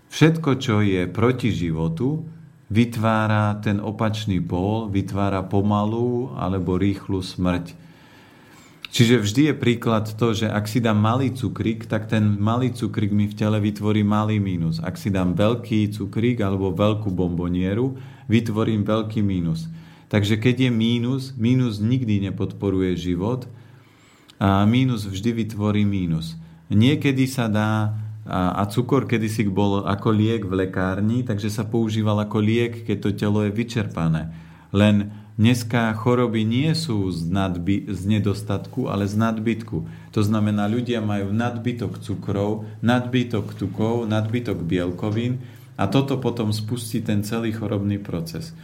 Všetko, čo je proti životu, vytvára ten opačný pól, vytvára pomalú alebo rýchlu smrť. Čiže vždy je príklad to, že ak si dám malý cukrík, tak ten malý cukrík mi v tele vytvorí malý mínus. Ak si dám veľký cukrík alebo veľkú bombonieru, vytvorím veľký mínus. Takže keď je mínus, mínus nikdy nepodporuje život a mínus vždy vytvorí mínus. Niekedy sa dá, a, cukor kedysi bol ako liek v lekárni, takže sa používal ako liek, keď to telo je vyčerpané. Len dneska choroby nie sú z, nadby, z nedostatku, ale z nadbytku. To znamená, ľudia majú nadbytok cukrov, nadbytok tukov, nadbytok bielkovín a toto potom spustí ten celý chorobný proces.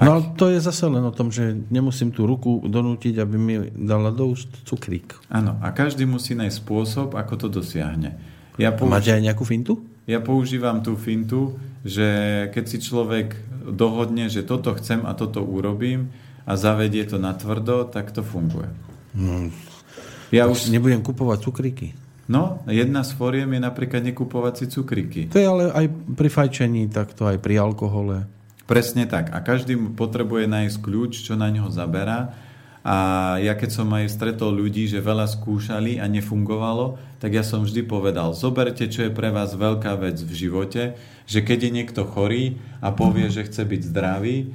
Ak... No to je zase len o tom, že nemusím tú ruku donútiť, aby mi dala do úst cukrík. Áno, a každý musí nájsť spôsob, ako to dosiahne. Ja použ... Máte aj nejakú fintu? Ja používam tú fintu, že keď si človek dohodne, že toto chcem a toto urobím a zavedie to na tvrdo, tak to funguje. No, ja už nebudem kupovať cukríky. No, jedna z fóriem je napríklad nekupovať si cukriky. To je ale aj pri fajčení, takto aj pri alkohole. Presne tak. A každý potrebuje nájsť kľúč, čo na ňo zaberá. A ja keď som aj stretol ľudí, že veľa skúšali a nefungovalo, tak ja som vždy povedal, zoberte, čo je pre vás veľká vec v živote, že keď je niekto chorý a povie, že chce byť zdravý,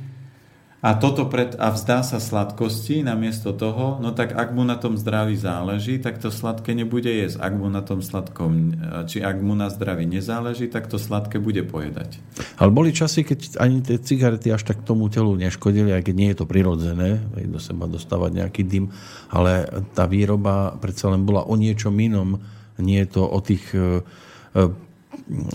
a, toto pred, a vzdá sa sladkosti namiesto toho, no tak ak mu na tom zdraví záleží, tak to sladké nebude jesť. Ak mu na tom sladkom, či ak mu na zdraví nezáleží, tak to sladké bude pojedať. Ale boli časy, keď ani tie cigarety až tak tomu telu neškodili, aj keď nie je to prirodzené, do seba dostávať nejaký dym, ale tá výroba predsa len bola o niečom inom. Nie je to o tých e, e,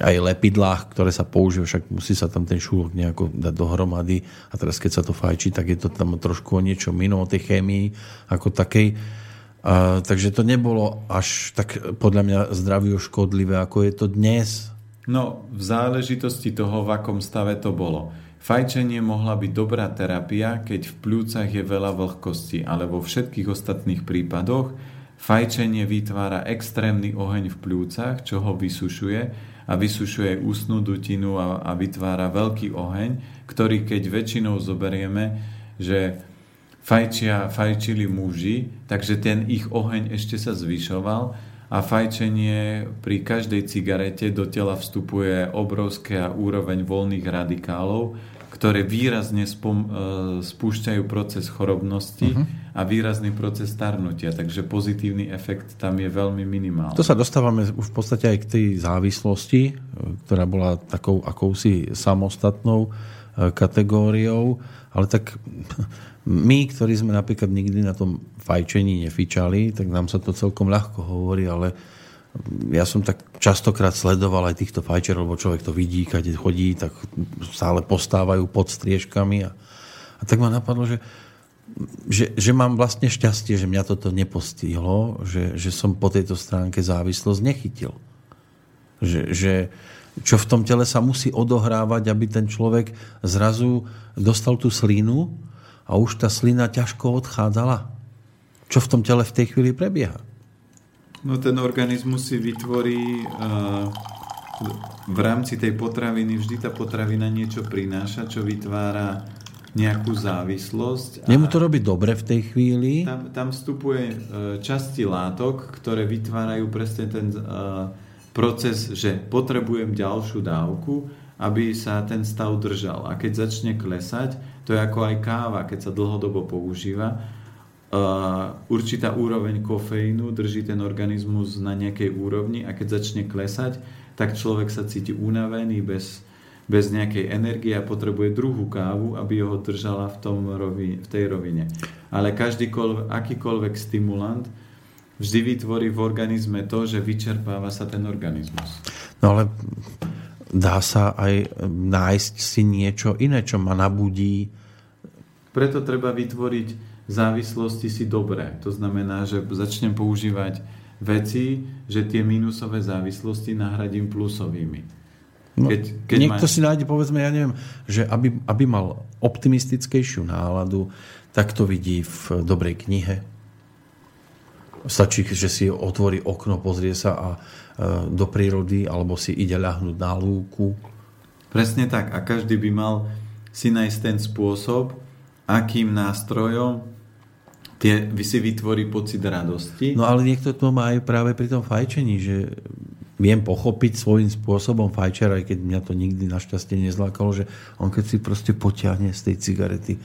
aj lepidlách, ktoré sa použijú, však musí sa tam ten šúlok nejako dať dohromady a teraz keď sa to fajčí, tak je to tam trošku o niečo mimo, o tej chémii ako takej. A, takže to nebolo až tak podľa mňa zdraviu škodlivé, ako je to dnes. No, v záležitosti toho, v akom stave to bolo. Fajčenie mohla byť dobrá terapia, keď v plúcach je veľa vlhkosti, ale vo všetkých ostatných prípadoch fajčenie vytvára extrémny oheň v plúcach, čo ho vysušuje a vysušuje ústnu dutinu a, a vytvára veľký oheň, ktorý keď väčšinou zoberieme, že fajčia, fajčili muži, takže ten ich oheň ešte sa zvyšoval a fajčenie pri každej cigarete do tela vstupuje obrovská úroveň voľných radikálov, ktoré výrazne spom, e, spúšťajú proces chorobnosti uh-huh. A výrazný proces starnutia. Takže pozitívny efekt tam je veľmi minimálny. To sa dostávame v podstate aj k tej závislosti, e, ktorá bola takou akousi samostatnou e, kategóriou. Ale tak <laughs> my, ktorí sme napríklad nikdy na tom fajčení nefičali, tak nám sa to celkom ľahko hovorí, ale ja som tak častokrát sledoval aj týchto fajčerov, lebo človek to vidí, keď chodí, tak stále postávajú pod striežkami a, a tak ma napadlo, že že, že mám vlastne šťastie, že mňa toto nepostihlo, že, že som po tejto stránke závislosť nechytil. Že, že čo v tom tele sa musí odohrávať, aby ten človek zrazu dostal tú slínu a už tá slina ťažko odchádzala. Čo v tom tele v tej chvíli prebieha? No ten organizmus si vytvorí uh, v rámci tej potraviny, vždy tá potravina niečo prináša, čo vytvára nejakú závislosť. Nemu to robí dobre v tej chvíli? Tam, tam vstupuje uh, časti látok, ktoré vytvárajú presne ten uh, proces, že potrebujem ďalšiu dávku, aby sa ten stav držal. A keď začne klesať, to je ako aj káva, keď sa dlhodobo používa, uh, určitá úroveň kofeínu drží ten organizmus na nejakej úrovni a keď začne klesať, tak človek sa cíti unavený bez, bez nejakej energie a potrebuje druhú kávu, aby ho držala v, tom rovi, v tej rovine. Ale každý akýkoľvek stimulant vždy vytvorí v organizme to, že vyčerpáva sa ten organizmus. No ale dá sa aj nájsť si niečo iné, čo ma nabudí. Preto treba vytvoriť závislosti si dobré. To znamená, že začnem používať veci, že tie minusové závislosti nahradím plusovými. No, keď, keď niekto ma... si nájde, povedzme, ja neviem, že aby, aby mal optimistickejšiu náladu, tak to vidí v dobrej knihe. Stačí, že si otvorí okno, pozrie sa a e, do prírody, alebo si ide ľahnúť na lúku. Presne tak. A každý by mal si nájsť ten spôsob, akým nástrojom tie, si vytvorí pocit radosti. No ale niekto to má aj práve pri tom fajčení, že viem pochopiť svojím spôsobom fajčera, aj keď mňa to nikdy našťastie nezlákalo, že on keď si proste potiahne z tej cigarety,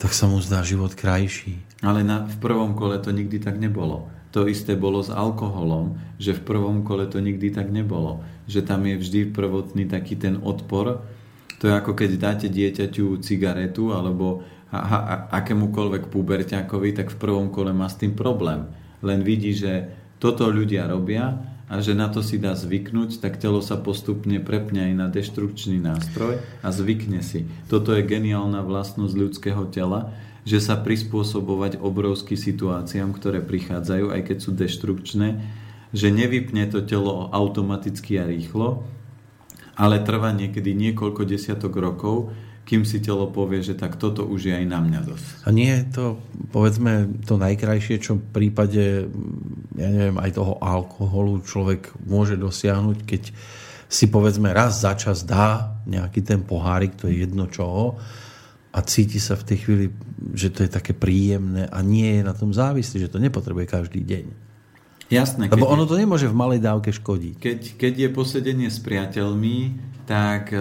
tak sa mu zdá život krajší. Ale na, v prvom kole to nikdy tak nebolo. To isté bolo s alkoholom, že v prvom kole to nikdy tak nebolo. Že tam je vždy prvotný taký ten odpor. To je ako keď dáte dieťaťu cigaretu alebo akémukoľvek puberťakovi, tak v prvom kole má s tým problém. Len vidí, že toto ľudia robia a že na to si dá zvyknúť, tak telo sa postupne prepne aj na deštrukčný nástroj a zvykne si. Toto je geniálna vlastnosť ľudského tela, že sa prispôsobovať obrovským situáciám, ktoré prichádzajú, aj keď sú deštrukčné, že nevypne to telo automaticky a rýchlo, ale trvá niekedy niekoľko desiatok rokov, kým si telo povie, že tak toto už je aj na mňa dosť. A nie je to, povedzme, to najkrajšie, čo v prípade, ja neviem, aj toho alkoholu človek môže dosiahnuť, keď si povedzme raz za čas dá nejaký ten pohárik, to je jedno čoho, a cíti sa v tej chvíli, že to je také príjemné a nie je na tom závislý, že to nepotrebuje každý deň. Jasné. Lebo ono to nemôže v malej dávke škodiť. Keď, keď je posedenie s priateľmi, tak e,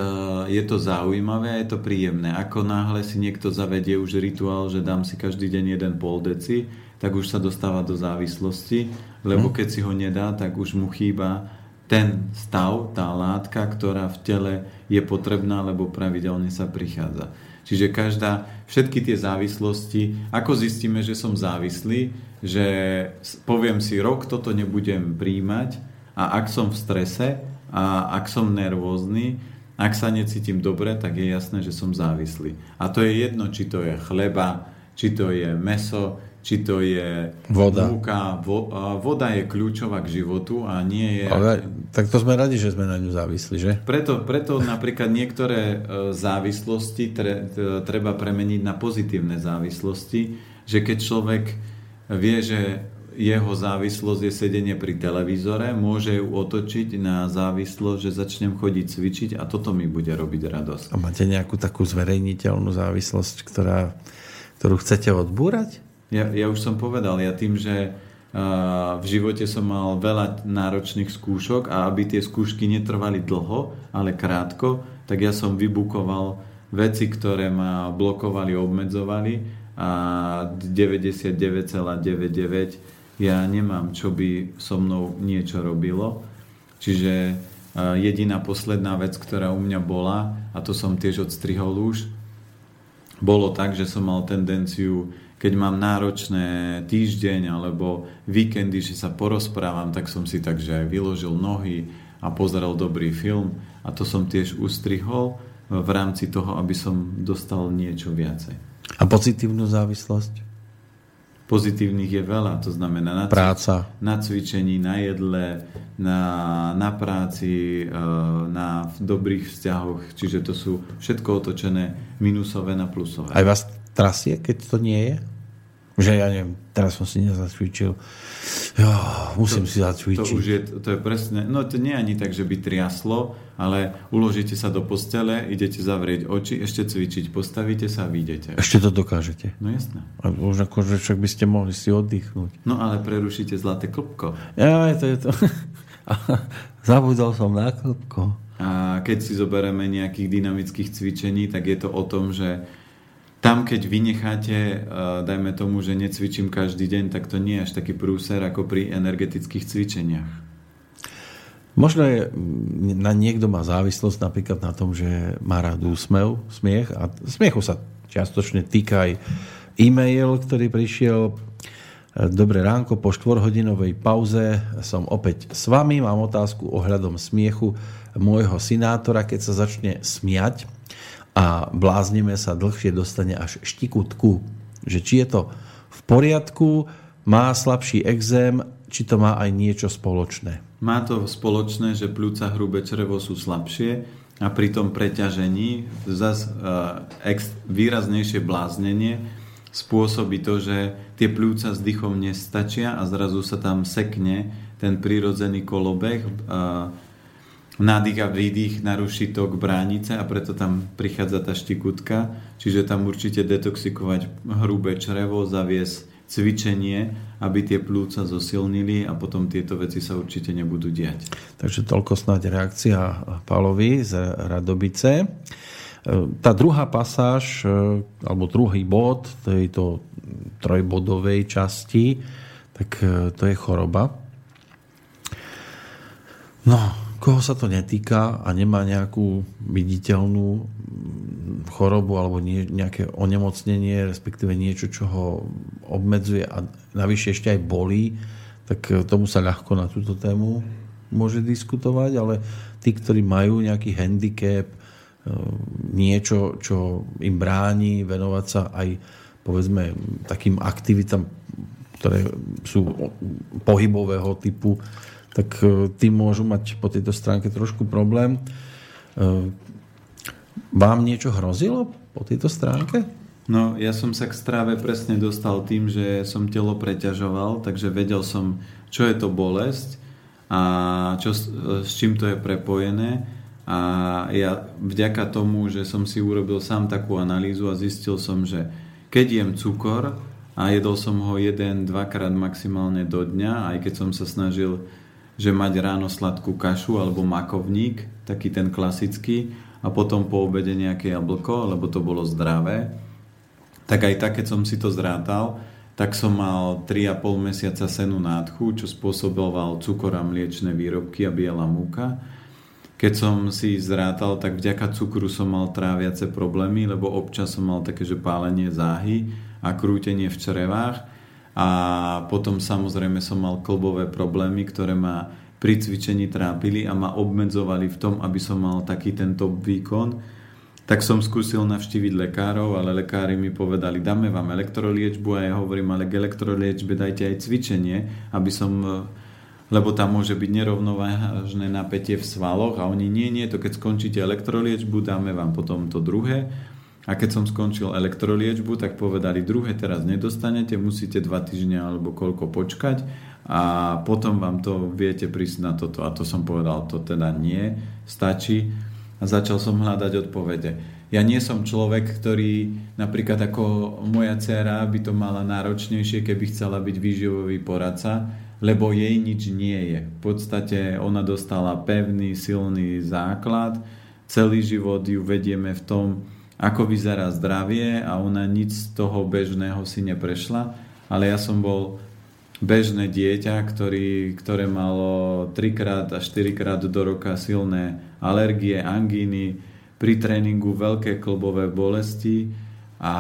je to zaujímavé a je to príjemné. Ako náhle si niekto zavedie už rituál, že dám si každý deň jeden pol deci, tak už sa dostáva do závislosti, lebo hm. keď si ho nedá, tak už mu chýba ten stav, tá látka, ktorá v tele je potrebná, lebo pravidelne sa prichádza. Čiže každá, všetky tie závislosti, ako zistíme, že som závislý, že poviem si rok, toto nebudem príjmať a ak som v strese, a ak som nervózny, ak sa necítim dobre, tak je jasné, že som závislý. A to je jedno, či to je chleba, či to je meso, či to je voda. múka. Vo, voda je kľúčová k životu a nie je... Ale, tak to sme radi, že sme na ňu závislí, že? Preto, preto napríklad niektoré e, závislosti tre, treba premeniť na pozitívne závislosti, že keď človek vie, že jeho závislosť je sedenie pri televízore, môže ju otočiť na závislosť, že začnem chodiť cvičiť a toto mi bude robiť radosť. A máte nejakú takú zverejniteľnú závislosť, ktorá, ktorú chcete odbúrať? Ja, ja už som povedal, ja tým, že v živote som mal veľa náročných skúšok a aby tie skúšky netrvali dlho, ale krátko, tak ja som vybukoval veci, ktoré ma blokovali, obmedzovali a 99,99 ja nemám, čo by so mnou niečo robilo. Čiže jediná posledná vec, ktorá u mňa bola, a to som tiež odstrihol už, bolo tak, že som mal tendenciu, keď mám náročné týždeň alebo víkendy, že sa porozprávam, tak som si takže vyložil nohy a pozeral dobrý film a to som tiež ustrihol v rámci toho, aby som dostal niečo viacej. A pozitívnu závislosť? Pozitívnych je veľa, to znamená na, Práca. na cvičení, na jedle, na, na práci, e, na dobrých vzťahoch, čiže to sú všetko otočené minusové na plusové. Aj vás trasie, keď to nie je? Že ja neviem, teraz som si nezacvičil. Jo, musím to, si zacvičiť. To už je, to je presne, no to nie je ani tak, že by triaslo, ale uložíte sa do postele, idete zavrieť oči, ešte cvičiť, postavíte sa a vyjdete. Ešte to dokážete. No jasné. A už akože však by ste mohli si oddychnúť. No ale prerušíte zlaté klopko. Ja, to je to. <laughs> Zabudol som na klopko. A keď si zoberieme nejakých dynamických cvičení, tak je to o tom, že tam, keď vynecháte, eh, dajme tomu, že necvičím každý deň, tak to nie je až taký prúser ako pri energetických cvičeniach. Možno je, na niekto má závislosť napríklad na tom, že má rád úsmev, smiech a smiechu sa čiastočne týka aj e-mail, ktorý prišiel. Dobré ránko, po štvorhodinovej pauze som opäť s vami. Mám otázku ohľadom smiechu môjho synátora, keď sa začne smiať a bláznime sa dlhšie dostane až štikutku. Že či je to v poriadku, má slabší exém, či to má aj niečo spoločné. Má to spoločné, že pľúca hrubé črevo sú slabšie a pri tom preťažení zase uh, ex, výraznejšie bláznenie spôsobí to, že tie pľúca s dýchom nestačia a zrazu sa tam sekne ten prirodzený kolobeh uh, nádych a výdych naruší tok bránice a preto tam prichádza tá štikutka. Čiže tam určite detoxikovať hrubé črevo, zaviesť cvičenie, aby tie plúca zosilnili a potom tieto veci sa určite nebudú diať. Takže toľko snáď reakcia Pálovi z Radobice. Tá druhá pasáž, alebo druhý bod tejto trojbodovej časti, tak to je choroba. No, koho sa to netýka a nemá nejakú viditeľnú chorobu alebo nejaké onemocnenie, respektíve niečo, čo ho obmedzuje a navyše ešte aj bolí, tak tomu sa ľahko na túto tému môže diskutovať, ale tí, ktorí majú nejaký handicap, e, niečo, čo im bráni venovať sa aj povedzme takým aktivitám, ktoré sú pohybového typu, tak e, tí môžu mať po tejto stránke trošku problém. E, vám niečo hrozilo po tejto stránke? No, ja som sa k stráve presne dostal tým, že som telo preťažoval, takže vedel som, čo je to bolesť a čo, s čím to je prepojené. A ja vďaka tomu, že som si urobil sám takú analýzu a zistil som, že keď jem cukor a jedol som ho jeden, dvakrát maximálne do dňa, aj keď som sa snažil že mať ráno sladkú kašu alebo makovník, taký ten klasický, a potom po obede nejaké jablko, lebo to bolo zdravé. Tak aj tak, keď som si to zrátal, tak som mal 3,5 mesiaca senu nádchu, čo spôsoboval cukor a mliečne výrobky a biela múka. Keď som si zrátal, tak vďaka cukru som mal tráviace problémy, lebo občas som mal také, že pálenie záhy a krútenie v črevách a potom samozrejme som mal klbové problémy, ktoré ma pri cvičení trápili a ma obmedzovali v tom, aby som mal taký tento výkon. Tak som skúsil navštíviť lekárov, ale lekári mi povedali, dáme vám elektroliečbu. A ja hovorím, ale k elektroliečbe dajte aj cvičenie, aby som lebo tam môže byť nerovnovážne napätie v svaloch. A oni nie, nie, to keď skončíte elektroliečbu, dáme vám potom to druhé a keď som skončil elektroliečbu, tak povedali, druhé teraz nedostanete, musíte dva týždne alebo koľko počkať a potom vám to viete prísť na toto. A to som povedal, to teda nie, stačí. A začal som hľadať odpovede. Ja nie som človek, ktorý napríklad ako moja dcera by to mala náročnejšie, keby chcela byť výživový poradca, lebo jej nič nie je. V podstate ona dostala pevný, silný základ, celý život ju vedieme v tom, ako vyzerá zdravie a ona nič z toho bežného si neprešla, ale ja som bol bežné dieťa, ktorý, ktoré malo 3 krát a 4 krát do roka silné alergie, angíny, pri tréningu veľké klbové bolesti a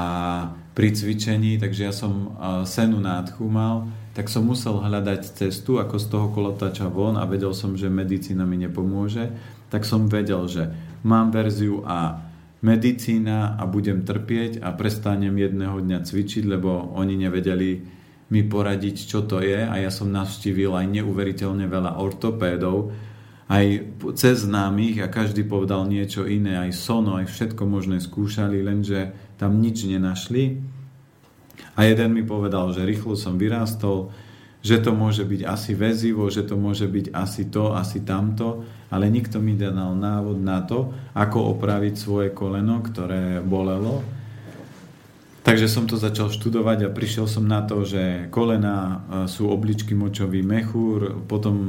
pri cvičení, takže ja som senu nádchu mal, tak som musel hľadať cestu, ako z toho kolotača von a vedel som, že medicína mi nepomôže, tak som vedel, že mám verziu A medicína a budem trpieť a prestanem jedného dňa cvičiť, lebo oni nevedeli mi poradiť, čo to je a ja som navštívil aj neuveriteľne veľa ortopédov, aj cez známych a každý povedal niečo iné, aj sono, aj všetko možné skúšali, lenže tam nič nenašli. A jeden mi povedal, že rýchlo som vyrástol, že to môže byť asi väzivo, že to môže byť asi to, asi tamto, ale nikto mi dal návod na to, ako opraviť svoje koleno, ktoré bolelo. Takže som to začal študovať a prišiel som na to, že kolena e, sú obličky močový mechúr, potom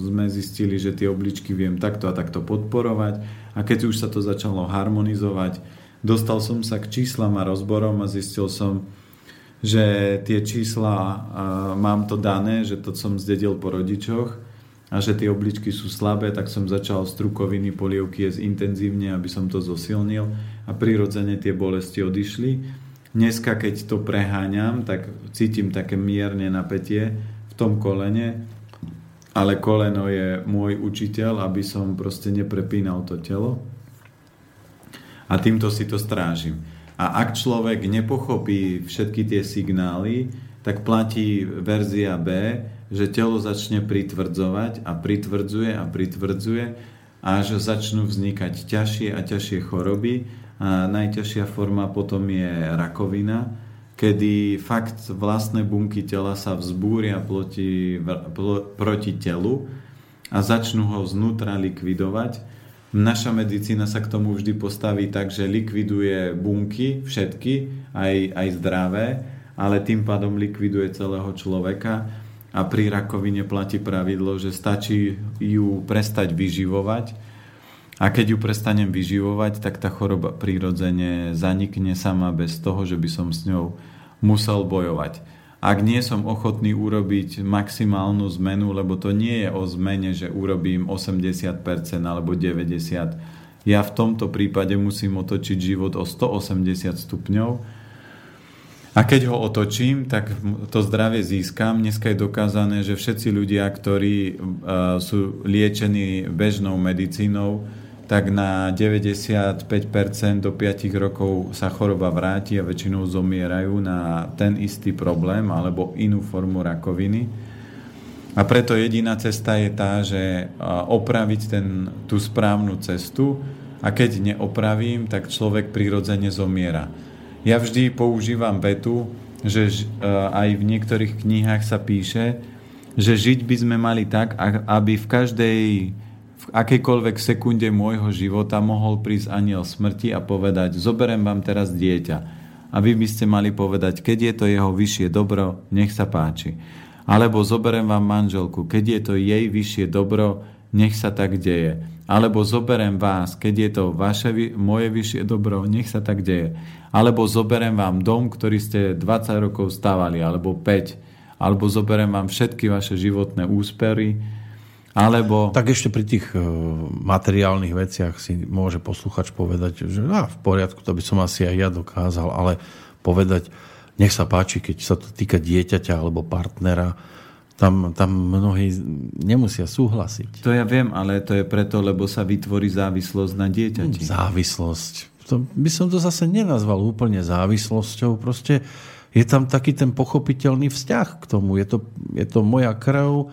sme zistili, že tie obličky viem takto a takto podporovať a keď už sa to začalo harmonizovať, dostal som sa k číslam a rozborom a zistil som, že tie čísla mám to dané, že to som zdedil po rodičoch a že tie obličky sú slabé, tak som začal strukoviny polievky jesť intenzívne, aby som to zosilnil a prirodzene tie bolesti odišli. Dneska, keď to preháňam, tak cítim také mierne napätie v tom kolene, ale koleno je môj učiteľ, aby som proste neprepínal to telo. A týmto si to strážim. A ak človek nepochopí všetky tie signály, tak platí verzia B, že telo začne pritvrdzovať a pritvrdzuje a pritvrdzuje, až začnú vznikať ťažšie a ťažšie choroby. A najťažšia forma potom je rakovina, kedy fakt vlastné bunky tela sa vzbúria proti, proti telu a začnú ho znútra likvidovať Naša medicína sa k tomu vždy postaví tak, že likviduje bunky, všetky, aj, aj zdravé, ale tým pádom likviduje celého človeka. A pri rakovine platí pravidlo, že stačí ju prestať vyživovať. A keď ju prestanem vyživovať, tak tá choroba prirodzene zanikne sama bez toho, že by som s ňou musel bojovať ak nie som ochotný urobiť maximálnu zmenu, lebo to nie je o zmene, že urobím 80% alebo 90%. Ja v tomto prípade musím otočiť život o 180 stupňov a keď ho otočím, tak to zdravie získam. Dneska je dokázané, že všetci ľudia, ktorí uh, sú liečení bežnou medicínou, tak na 95% do 5 rokov sa choroba vráti a väčšinou zomierajú na ten istý problém alebo inú formu rakoviny. A preto jediná cesta je tá, že opraviť ten, tú správnu cestu a keď neopravím, tak človek prirodzene zomiera. Ja vždy používam vetu, že aj v niektorých knihách sa píše, že žiť by sme mali tak, aby v každej v akejkoľvek sekunde môjho života mohol prísť aniel smrti a povedať, zoberem vám teraz dieťa. A vy by ste mali povedať, keď je to jeho vyššie dobro, nech sa páči. Alebo zoberem vám manželku, keď je to jej vyššie dobro, nech sa tak deje. Alebo zoberem vás, keď je to vaše, moje vyššie dobro, nech sa tak deje. Alebo zoberem vám dom, ktorý ste 20 rokov stávali, alebo 5. Alebo zoberem vám všetky vaše životné úspery, alebo... Tak ešte pri tých uh, materiálnych veciach si môže posluchač povedať, že no, v poriadku, to by som asi aj ja dokázal, ale povedať, nech sa páči, keď sa to týka dieťaťa alebo partnera, tam, tam mnohí nemusia súhlasiť. To ja viem, ale to je preto, lebo sa vytvorí závislosť na dieťati. Závislosť. To, by som to zase nenazval úplne závislosťou. Proste je tam taký ten pochopiteľný vzťah k tomu. Je to, je to moja krv,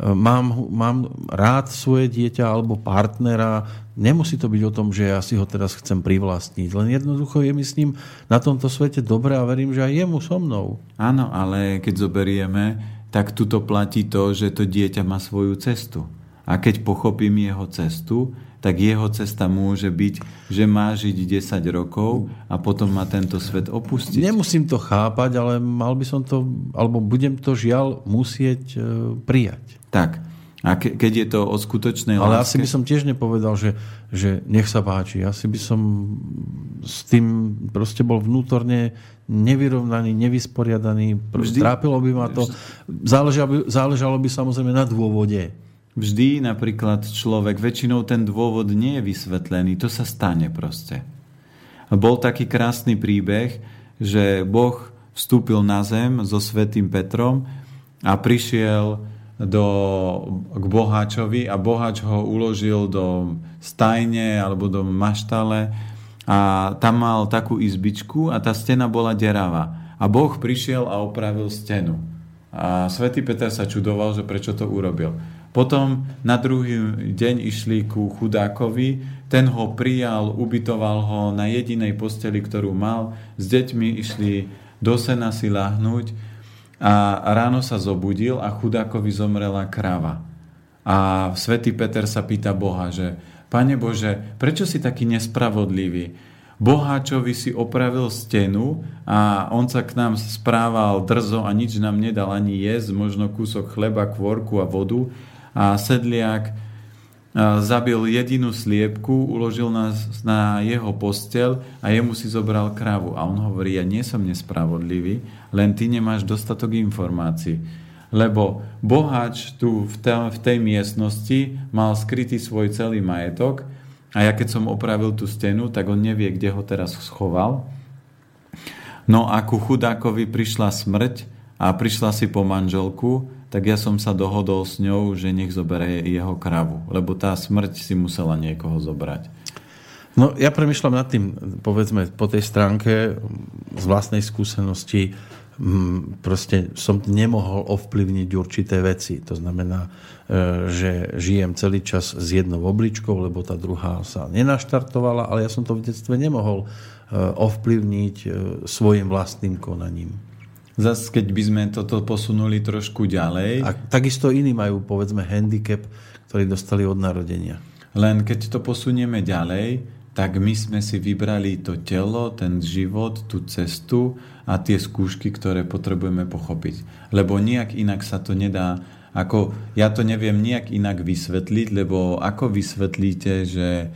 mám, mám rád svoje dieťa alebo partnera. Nemusí to byť o tom, že ja si ho teraz chcem privlastniť. Len jednoducho je mi s ním na tomto svete dobre a verím, že aj jemu so mnou. Áno, ale keď zoberieme, tak tuto platí to, že to dieťa má svoju cestu. A keď pochopím jeho cestu, tak jeho cesta môže byť, že má žiť 10 rokov a potom má tento svet opustiť. Nemusím to chápať, ale mal by som to, alebo budem to žiaľ musieť e, prijať. Tak. A ke, keď je to o skutočnej Ale láske... asi by som tiež nepovedal, že, že nech sa páči. Asi by som s tým proste bol vnútorne nevyrovnaný, nevysporiadaný. Vždy, Trápilo by ma to. Záležalo by, záležalo by samozrejme na dôvode. Vždy napríklad človek, väčšinou ten dôvod nie je vysvetlený, to sa stane proste. Bol taký krásny príbeh, že Boh vstúpil na zem so svetým Petrom a prišiel do, k boháčovi a boháč ho uložil do stajne alebo do maštale a tam mal takú izbičku a tá stena bola deravá. A Boh prišiel a opravil stenu. A svätý Peter sa čudoval, že prečo to urobil. Potom na druhý deň išli ku chudákovi, ten ho prijal, ubytoval ho na jedinej posteli, ktorú mal, s deťmi išli do sena si lahnúť a ráno sa zobudil a chudákovi zomrela krava. A svätý Peter sa pýta Boha, že Pane Bože, prečo si taký nespravodlivý? Boháčovi si opravil stenu a on sa k nám správal drzo a nič nám nedal ani jesť, možno kúsok chleba, kvorku a vodu. A sedliak zabil jedinú sliepku, uložil nás na jeho postel a jemu si zobral kravu. A on hovorí, ja nie som nespravodlivý, len ty nemáš dostatok informácií lebo boháč tu v, v tej miestnosti mal skrytý svoj celý majetok a ja keď som opravil tú stenu, tak on nevie, kde ho teraz schoval. No a ku chudákovi prišla smrť a prišla si po manželku, tak ja som sa dohodol s ňou, že nech zoberie jeho kravu, lebo tá smrť si musela niekoho zobrať. No ja premyšľam nad tým, povedzme, po tej stránke z vlastnej skúsenosti, proste som nemohol ovplyvniť určité veci. To znamená, e, že žijem celý čas s jednou obličkou, lebo tá druhá sa nenaštartovala, ale ja som to v detstve nemohol e, ovplyvniť e, svojim vlastným konaním. Zas, keď by sme toto posunuli trošku ďalej... A takisto iní majú, povedzme, handicap, ktorý dostali od narodenia. Len keď to posunieme ďalej, tak my sme si vybrali to telo, ten život, tú cestu a tie skúšky, ktoré potrebujeme pochopiť. Lebo nejak inak sa to nedá, ako ja to neviem nejak inak vysvetliť, lebo ako vysvetlíte, že e,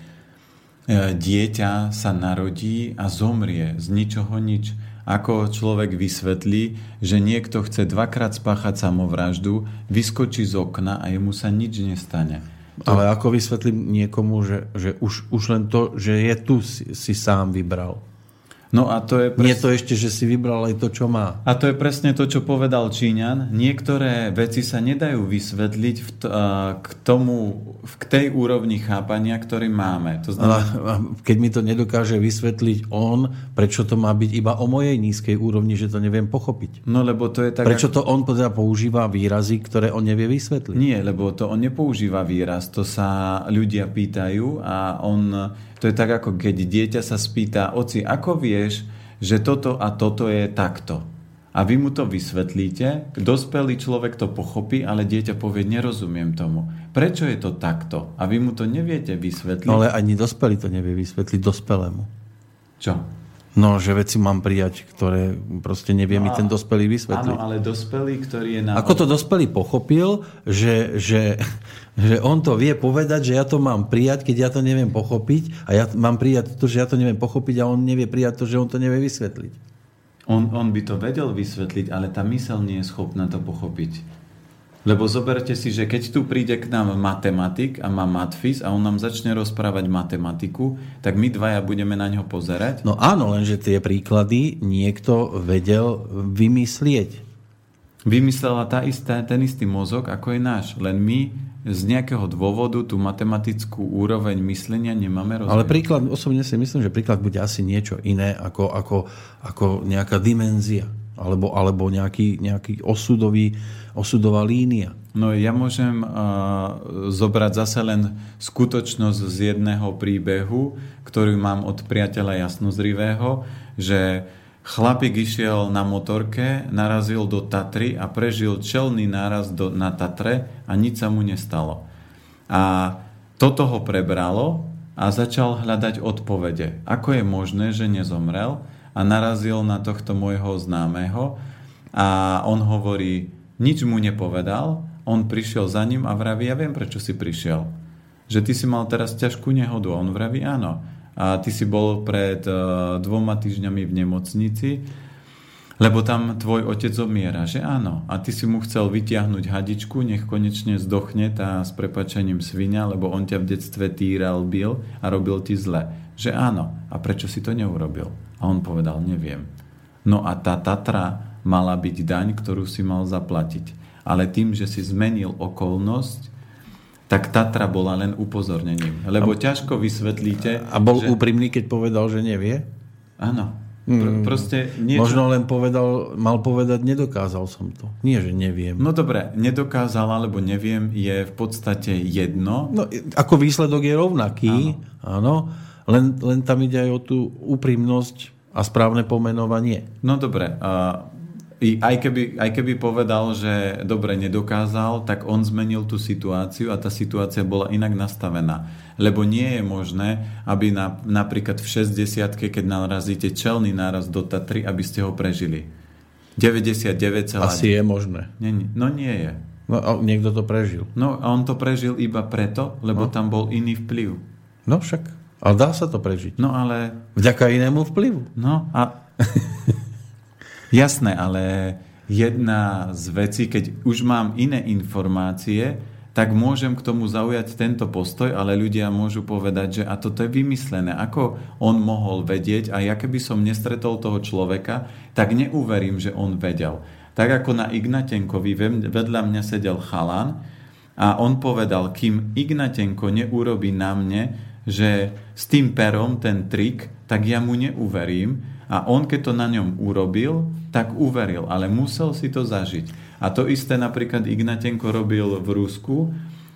dieťa sa narodí a zomrie z ničoho nič. Ako človek vysvetlí, že niekto chce dvakrát spáchať samovraždu, vyskočí z okna a jemu sa nič nestane. To... Ale ako vysvetlím niekomu, že, že už, už len to, že je tu, si, si sám vybral. No a to je pres... Nie to ešte, že si vybral aj to, čo má. A to je presne to, čo povedal Číňan. Niektoré veci sa nedajú vysvetliť v t- k tomu, k tej úrovni chápania, ktorý máme. To znamená... keď mi to nedokáže vysvetliť on, prečo to má byť iba o mojej nízkej úrovni, že to neviem pochopiť? No lebo to je tak... Prečo to on teda používa výrazy, ktoré on nevie vysvetliť? Nie, lebo to on nepoužíva výraz. To sa ľudia pýtajú a on to je tak, ako keď dieťa sa spýta, oci, ako vieš, že toto a toto je takto? A vy mu to vysvetlíte, dospelý človek to pochopí, ale dieťa povie, nerozumiem tomu. Prečo je to takto? A vy mu to neviete vysvetliť. No ale ani dospelý to nevie vysvetliť dospelému. Čo? No, že veci mám prijať, ktoré proste nevie no, mi ten dospelý vysvetliť. Áno, ale dospelý, ktorý je na... Ako to dospelý pochopil, že, že že on to vie povedať, že ja to mám prijať, keď ja to neviem pochopiť a ja mám prijať to, že ja to neviem pochopiť a on nevie prijať to, že on to nevie vysvetliť. On, on by to vedel vysvetliť, ale tá mysel nie je schopná to pochopiť. Lebo zoberte si, že keď tu príde k nám matematik a má matfis a on nám začne rozprávať matematiku, tak my dvaja budeme na ňo pozerať. No áno, lenže tie príklady niekto vedel vymyslieť. Vymyslela tá istá, ten istý mozog, ako je náš. Len my z nejakého dôvodu tú matematickú úroveň myslenia nemáme rozvinúť. Ale príklad, osobne si myslím, že príklad bude asi niečo iné ako, ako, ako nejaká dimenzia alebo, alebo nejaký, nejaký osudový, osudová línia. No ja môžem uh, zobrať zase len skutočnosť z jedného príbehu, ktorý mám od priateľa Jasnozrivého, že Chlapík išiel na motorke, narazil do Tatry a prežil čelný náraz do, na Tatre a nič sa mu nestalo. A toto ho prebralo a začal hľadať odpovede. Ako je možné, že nezomrel a narazil na tohto môjho známeho a on hovorí, nič mu nepovedal, on prišiel za ním a vraví, ja viem, prečo si prišiel. Že ty si mal teraz ťažkú nehodu. A on vraví, áno a ty si bol pred uh, dvoma týždňami v nemocnici, lebo tam tvoj otec zomiera, že áno. A ty si mu chcel vytiahnuť hadičku, nech konečne zdochne tá s prepačením svinia, lebo on ťa v detstve týral, bil a robil ti zle. Že áno. A prečo si to neurobil? A on povedal, neviem. No a tá Tatra mala byť daň, ktorú si mal zaplatiť. Ale tým, že si zmenil okolnosť, tak Tatra bola len upozornením. Lebo a, ťažko vysvetlíte... A bol že... úprimný, keď povedal, že nevie? Áno. Pr- proste niečo... Možno len povedal, mal povedať, nedokázal som to. Nie, že neviem. No dobre, nedokázal alebo neviem je v podstate jedno. No, ako výsledok je rovnaký, áno. áno len, len tam ide aj o tú úprimnosť a správne pomenovanie. No dobre, a aj keby, aj keby povedal, že dobre nedokázal, tak on zmenil tú situáciu a tá situácia bola inak nastavená. Lebo nie je možné, aby na, napríklad v 60 keď narazíte čelný náraz do Tatry, aby ste ho prežili. 99, Asi je možné. Nie, no nie je. No, a niekto to prežil. No a on to prežil iba preto, lebo no. tam bol iný vplyv. No však. Ale dá sa to prežiť. No ale... Vďaka inému vplyvu. No a... <laughs> Jasné, ale jedna z vecí, keď už mám iné informácie, tak môžem k tomu zaujať tento postoj, ale ľudia môžu povedať, že a toto je vymyslené. Ako on mohol vedieť a ja keby som nestretol toho človeka, tak neuverím, že on vedel. Tak ako na Ignatenkovi vedľa mňa sedel chalan a on povedal, kým Ignatenko neurobí na mne, že s tým perom ten trik, tak ja mu neuverím, a on, keď to na ňom urobil, tak uveril, ale musel si to zažiť. A to isté napríklad Ignatenko robil v Rusku,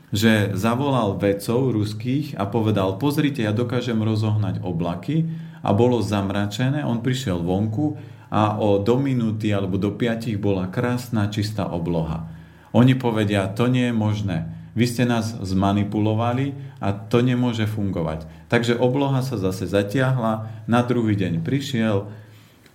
že zavolal vedcov ruských a povedal, pozrite, ja dokážem rozohnať oblaky a bolo zamračené, on prišiel vonku a o do minúty alebo do piatich bola krásna čistá obloha. Oni povedia, to nie je možné. Vy ste nás zmanipulovali a to nemôže fungovať. Takže obloha sa zase zatiahla, na druhý deň prišiel,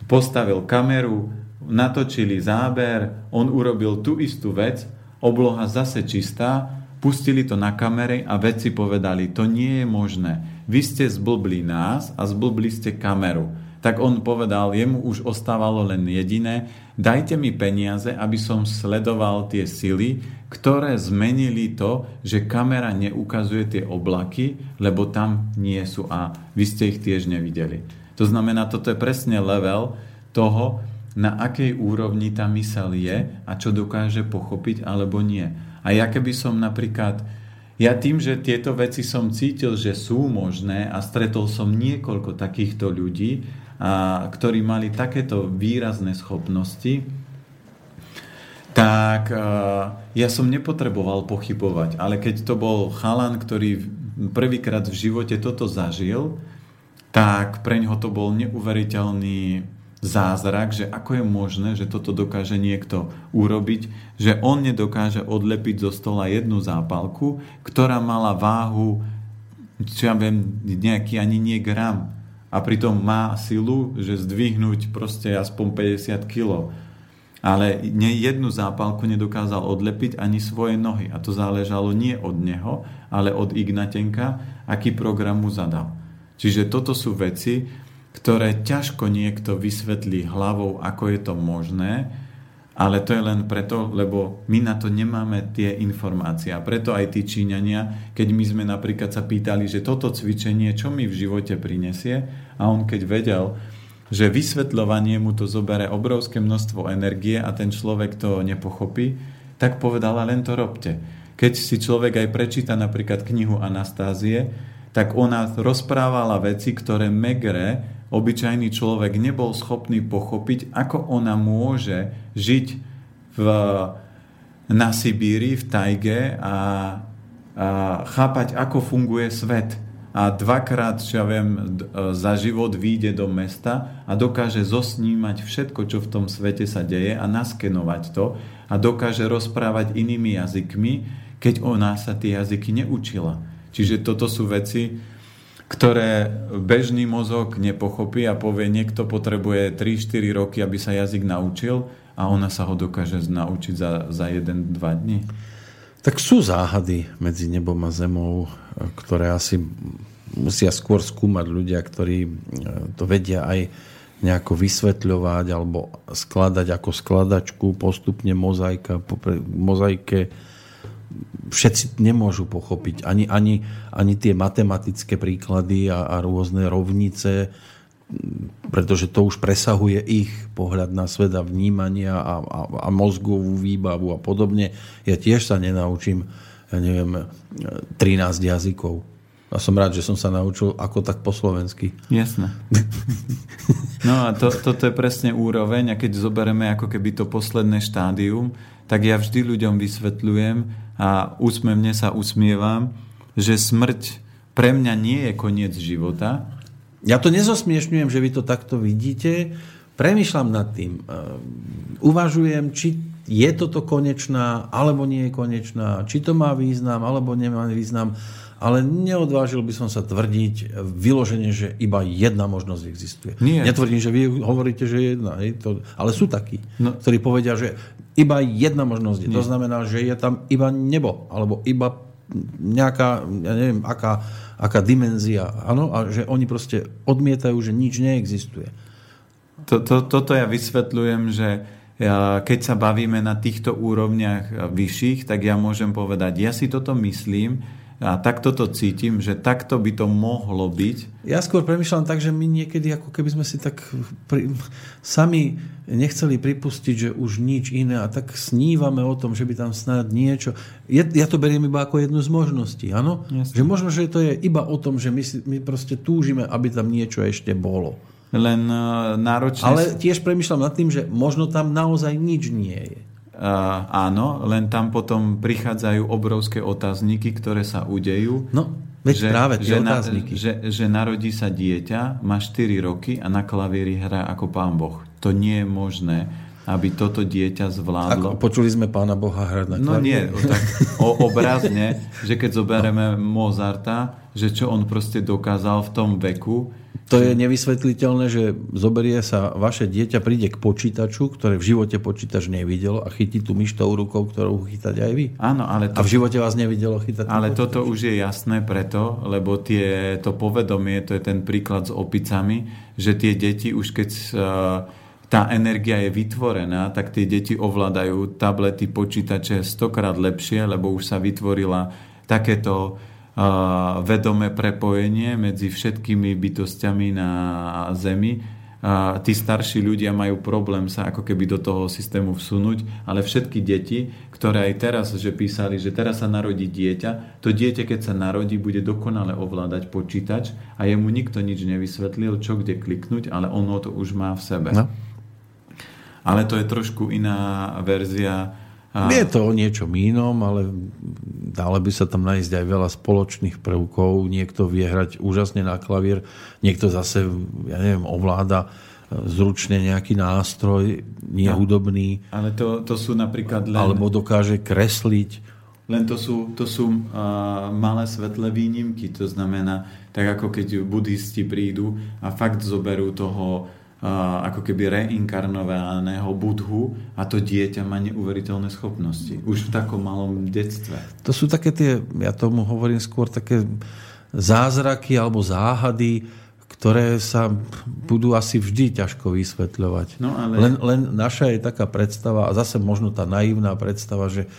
postavil kameru, natočili záber, on urobil tú istú vec, obloha zase čistá, pustili to na kamery a vedci povedali, to nie je možné. Vy ste zblbli nás a zblbli ste kameru tak on povedal, jemu už ostávalo len jediné, dajte mi peniaze, aby som sledoval tie sily, ktoré zmenili to, že kamera neukazuje tie oblaky, lebo tam nie sú a vy ste ich tiež nevideli. To znamená, toto je presne level toho, na akej úrovni tá mysel je a čo dokáže pochopiť alebo nie. A ja keby som napríklad ja tým, že tieto veci som cítil, že sú možné a stretol som niekoľko takýchto ľudí, a, ktorí mali takéto výrazné schopnosti, tak a, ja som nepotreboval pochybovať. Ale keď to bol chalan, ktorý prvýkrát v živote toto zažil, tak pre ňoho to bol neuveriteľný zázrak, že ako je možné, že toto dokáže niekto urobiť, že on nedokáže odlepiť zo stola jednu zápalku, ktorá mala váhu, čo ja viem, nejaký ani nie gram a pritom má silu, že zdvihnúť proste aspoň 50 kg. Ale nie jednu zápalku nedokázal odlepiť ani svoje nohy. A to záležalo nie od neho, ale od Ignatenka, aký program mu zadal. Čiže toto sú veci, ktoré ťažko niekto vysvetlí hlavou, ako je to možné, ale to je len preto, lebo my na to nemáme tie informácie. A preto aj tí Číňania, keď my sme napríklad sa pýtali, že toto cvičenie, čo mi v živote prinesie, a on keď vedel, že vysvetľovanie mu to zobere obrovské množstvo energie a ten človek to nepochopí, tak povedala len to robte. Keď si človek aj prečíta napríklad knihu Anastázie, tak ona rozprávala veci, ktoré Megre obyčajný človek nebol schopný pochopiť, ako ona môže žiť v, na Sibíri, v tajge a, a chápať, ako funguje svet. A dvakrát, čo ja viem, za život vyjde do mesta a dokáže zosnímať všetko, čo v tom svete sa deje a naskenovať to a dokáže rozprávať inými jazykmi, keď ona sa tie jazyky neučila. Čiže toto sú veci, ktoré bežný mozog nepochopí a povie, niekto potrebuje 3-4 roky, aby sa jazyk naučil a ona sa ho dokáže naučiť za, za 1-2 dní. Tak sú záhady medzi nebom a zemou, ktoré asi musia skôr skúmať ľudia, ktorí e, to vedia aj nejako vysvetľovať alebo skladať ako skladačku postupne mozaika, po mozaike. Všetci nemôžu pochopiť. Ani, ani, ani tie matematické príklady a, a rôzne rovnice, pretože to už presahuje ich pohľad na svet a vnímania a, a, a mozgovú výbavu a podobne. Ja tiež sa nenaučím ja neviem, 13 jazykov. A som rád, že som sa naučil ako tak po slovensky. Jasné. <laughs> No a to, toto je presne úroveň a keď zoberieme ako keby to posledné štádium, tak ja vždy ľuďom vysvetľujem a úsmevne sa usmievam, že smrť pre mňa nie je koniec života. Ja to nezosmiešňujem, že vy to takto vidíte. Premýšľam nad tým. Uvažujem, či je toto konečná, alebo nie je konečná, či to má význam, alebo nemá význam ale neodvážil by som sa tvrdiť vyloženie, že iba jedna možnosť existuje. Nie. Netvrdím, že vy hovoríte, že jedna, hej, to, ale sú takí, no. ktorí povedia, že iba jedna možnosť je. Nie. To znamená, že je tam iba nebo, alebo iba nejaká, ja neviem, aká, aká dimenzia, áno, a že oni proste odmietajú, že nič neexistuje. To, to, toto ja vysvetľujem, že keď sa bavíme na týchto úrovniach vyšších, tak ja môžem povedať, ja si toto myslím, a takto to cítim, že takto by to mohlo byť. Ja skôr premyšľam tak, že my niekedy ako keby sme si tak pri, sami nechceli pripustiť, že už nič iné a tak snívame o tom, že by tam snad niečo... Ja, ja to beriem iba ako jednu z možností, áno? Že možno, že to je iba o tom, že my, si, my proste túžime, aby tam niečo ešte bolo. Len uh, náročne... Ale tiež premyšľam nad tým, že možno tam naozaj nič nie je. Uh, áno, len tam potom prichádzajú obrovské otázniky, ktoré sa udejú. No, veď že, práve tie že, otázniky. Na, že, že narodí sa dieťa, má 4 roky a na klavíri hrá ako pán Boh. To nie je možné aby toto dieťa zvládlo. Ako, počuli sme pána Boha hrať na No nie, tak o, <laughs> obrazne, že keď zoberieme Mozarta, že čo on proste dokázal v tom veku, to je nevysvetliteľné, že zoberie sa vaše dieťa, príde k počítaču, ktoré v živote počítač nevidelo a chytí tú myš tou rukou, ktorú chytať aj vy. Áno, ale to... A v živote vás nevidelo chytať. Ale toto už je jasné preto, lebo tie, to povedomie, to je ten príklad s opicami, že tie deti už keď tá energia je vytvorená, tak tie deti ovládajú tablety, počítače stokrát lepšie, lebo už sa vytvorila takéto vedomé prepojenie medzi všetkými bytostiami na Zemi. Tí starší ľudia majú problém sa ako keby do toho systému vsunúť, ale všetky deti, ktoré aj teraz, že písali, že teraz sa narodí dieťa, to dieťa, keď sa narodí, bude dokonale ovládať počítač a jemu nikto nič nevysvetlil, čo kde kliknúť, ale ono to už má v sebe. No. Ale to je trošku iná verzia a... Je to o niečom inom, ale dalo by sa tam nájsť aj veľa spoločných prvkov. Niekto vie hrať úžasne na klavír, niekto zase, ja neviem, ovláda e, zručne nejaký nástroj, nie no. Ale to, to sú napríklad len... Alebo dokáže kresliť. Len to sú, to sú uh, malé svetlé výnimky. To znamená, tak ako keď buddhisti prídu a fakt zoberú toho ako keby reinkarnovaného budhu a to dieťa má neuveriteľné schopnosti. Už v takom malom detstve. To sú také tie, ja tomu hovorím skôr také zázraky alebo záhady, ktoré sa budú asi vždy ťažko vysvetľovať. No, ale... len, len naša je taká predstava, a zase možno tá naivná predstava, že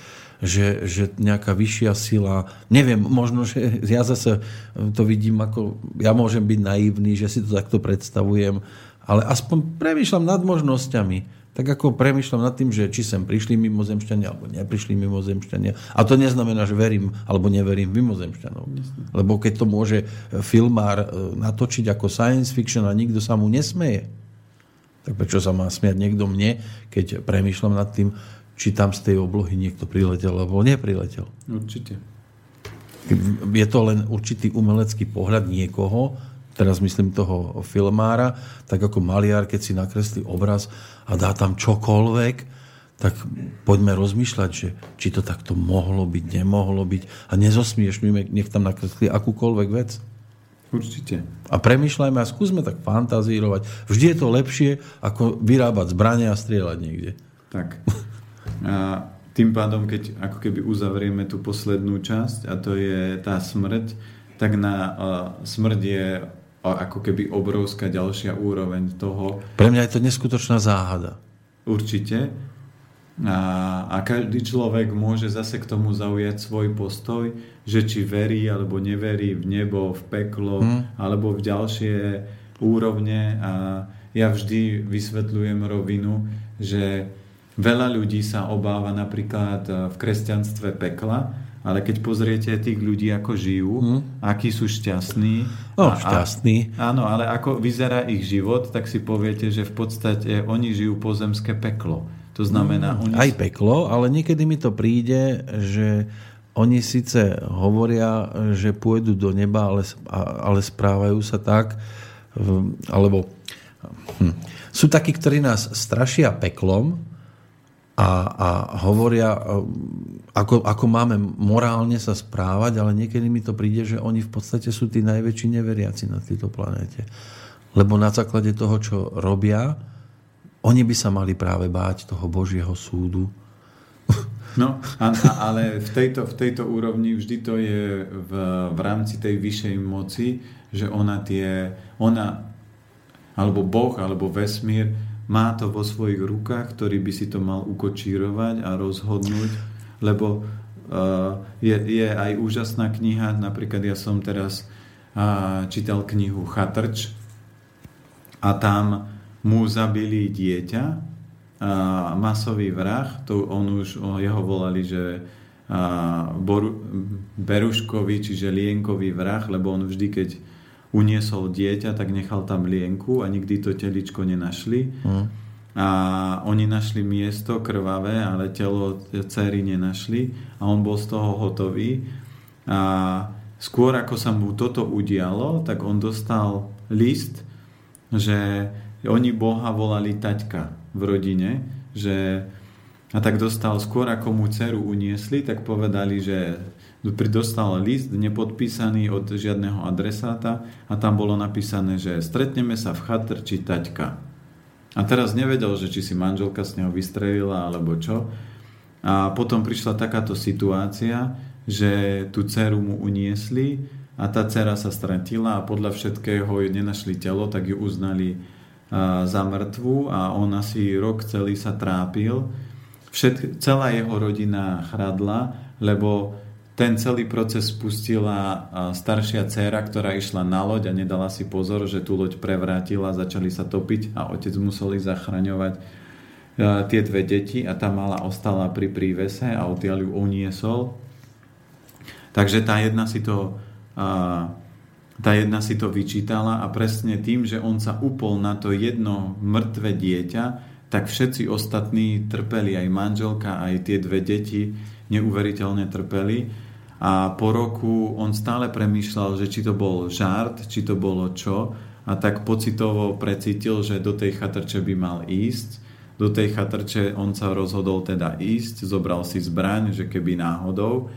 že, že nejaká vyššia sila, neviem, možno, že ja zase to vidím ako, ja môžem byť naivný, že si to takto predstavujem, ale aspoň premýšľam nad možnosťami. Tak ako premýšľam nad tým, že či sem prišli mimozemšťania alebo neprišli mimozemšťania. A to neznamená, že verím alebo neverím mimozemšťanov. Lebo keď to môže filmár e, natočiť ako science fiction a nikto sa mu nesmeje, tak prečo sa má smiať niekto mne, keď premýšľam nad tým, či tam z tej oblohy niekto priletel alebo nepriletel. Určite. Je to len určitý umelecký pohľad niekoho, teraz myslím toho filmára, tak ako maliar, keď si nakreslí obraz a dá tam čokoľvek, tak poďme rozmýšľať, že či to takto mohlo byť, nemohlo byť a nezosmiešňujme, nech tam nakreslí akúkoľvek vec. Určite. A premýšľajme a skúsme tak fantazírovať. Vždy je to lepšie, ako vyrábať zbranie a strieľať niekde. Tak. A tým pádom, keď ako keby uzavrieme tú poslednú časť, a to je tá smrť, tak na uh, smrť je ako keby obrovská ďalšia úroveň toho. Pre mňa je to neskutočná záhada. Určite. A, a každý človek môže zase k tomu zaujať svoj postoj, že či verí alebo neverí v nebo, v peklo, hmm. alebo v ďalšie úrovne. A ja vždy vysvetľujem rovinu, že veľa ľudí sa obáva napríklad v kresťanstve pekla, ale keď pozriete tých ľudí, ako žijú, hmm. akí sú šťastní. No, a, šťastní. A, áno, ale ako vyzerá ich život, tak si poviete, že v podstate oni žijú pozemské peklo. To znamená... Hmm. Oni... Aj peklo, ale niekedy mi to príde, že oni síce hovoria, že pôjdu do neba, ale, ale správajú sa tak, alebo hm, sú takí, ktorí nás strašia peklom, a, a hovoria, e, ako, ako máme morálne sa správať, ale niekedy mi to príde, že oni v podstate sú tí najväčší neveriaci na tejto planéte. Lebo na základe toho, čo robia, oni by sa mali práve báť toho Božieho súdu. <laughs> No, a, ale v tejto, v tejto úrovni vždy to je v, v rámci tej vyššej moci, že ona tie, ona, alebo Boh, alebo vesmír, má to vo svojich rukách, ktorý by si to mal ukočírovať a rozhodnúť, lebo uh, je, je aj úžasná kniha, napríklad ja som teraz uh, čítal knihu Chatrč a tam mu zabili dieťa, uh, masový vrah, to on už, o, jeho volali, že uh, Boru, Beruškovi, čiže Lienkový vrah, lebo on vždy, keď uniesol dieťa, tak nechal tam lienku a nikdy to teličko nenašli. Mm. A oni našli miesto krvavé, ale telo cery nenašli a on bol z toho hotový. A skôr ako sa mu toto udialo, tak on dostal list, že oni Boha volali taťka v rodine, že a tak dostal skôr ako mu dceru uniesli, tak povedali, že dostal list nepodpísaný od žiadneho adresáta a tam bolo napísané, že stretneme sa v chatrči taťka. A teraz nevedel, že či si manželka z neho vystrelila alebo čo. A potom prišla takáto situácia, že tú dceru mu uniesli a tá dcera sa stratila a podľa všetkého nenašli telo, tak ju uznali za mŕtvu a on asi rok celý sa trápil. Všet, celá jeho rodina chradla, lebo ten celý proces spustila staršia dcéra, ktorá išla na loď a nedala si pozor, že tú loď prevrátila, začali sa topiť a otec museli zachraňovať tie dve deti a tá mala ostala pri prívese a odtiaľ ju uniesol. Takže tá jedna si to tá jedna si to vyčítala a presne tým, že on sa upol na to jedno mŕtve dieťa, tak všetci ostatní trpeli, aj manželka, aj tie dve deti neuveriteľne trpeli a po roku on stále premýšľal, že či to bol žart, či to bolo čo a tak pocitovo precítil, že do tej chatrče by mal ísť. Do tej chatrče on sa rozhodol teda ísť, zobral si zbraň, že keby náhodou,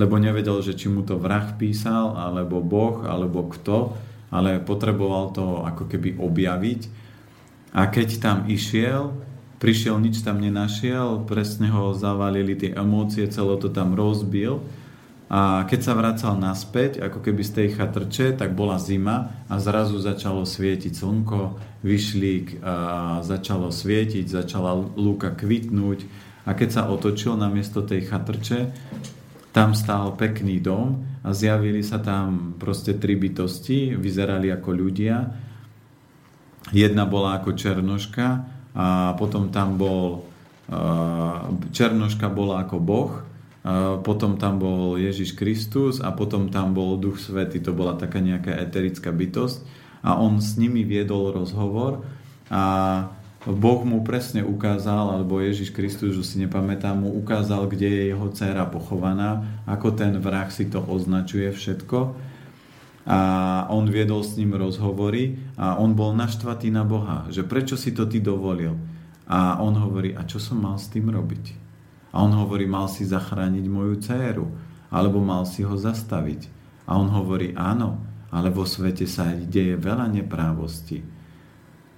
lebo nevedel, že či mu to vrah písal, alebo Boh, alebo kto, ale potreboval to ako keby objaviť. A keď tam išiel, prišiel, nič tam nenašiel, presne ho zavalili tie emócie, celo to tam rozbil a keď sa vracal naspäť, ako keby z tej chatrče, tak bola zima a zrazu začalo svietiť slnko, vyšlík a začalo svietiť, začala lúka kvitnúť a keď sa otočil na miesto tej chatrče, tam stál pekný dom a zjavili sa tam proste tri bytosti, vyzerali ako ľudia. Jedna bola ako černoška a potom tam bol černoška bola ako boh potom tam bol Ježiš Kristus a potom tam bol Duch Svety, to bola taká nejaká eterická bytosť a on s nimi viedol rozhovor a Boh mu presne ukázal, alebo Ježiš Kristus, už si nepamätám, mu ukázal, kde je jeho dcéra pochovaná, ako ten vrah si to označuje všetko a on viedol s ním rozhovory a on bol naštvatý na Boha, že prečo si to ty dovolil. A on hovorí, a čo som mal s tým robiť? A on hovorí, mal si zachrániť moju dceru, alebo mal si ho zastaviť. A on hovorí, áno, ale vo svete sa deje veľa neprávosti.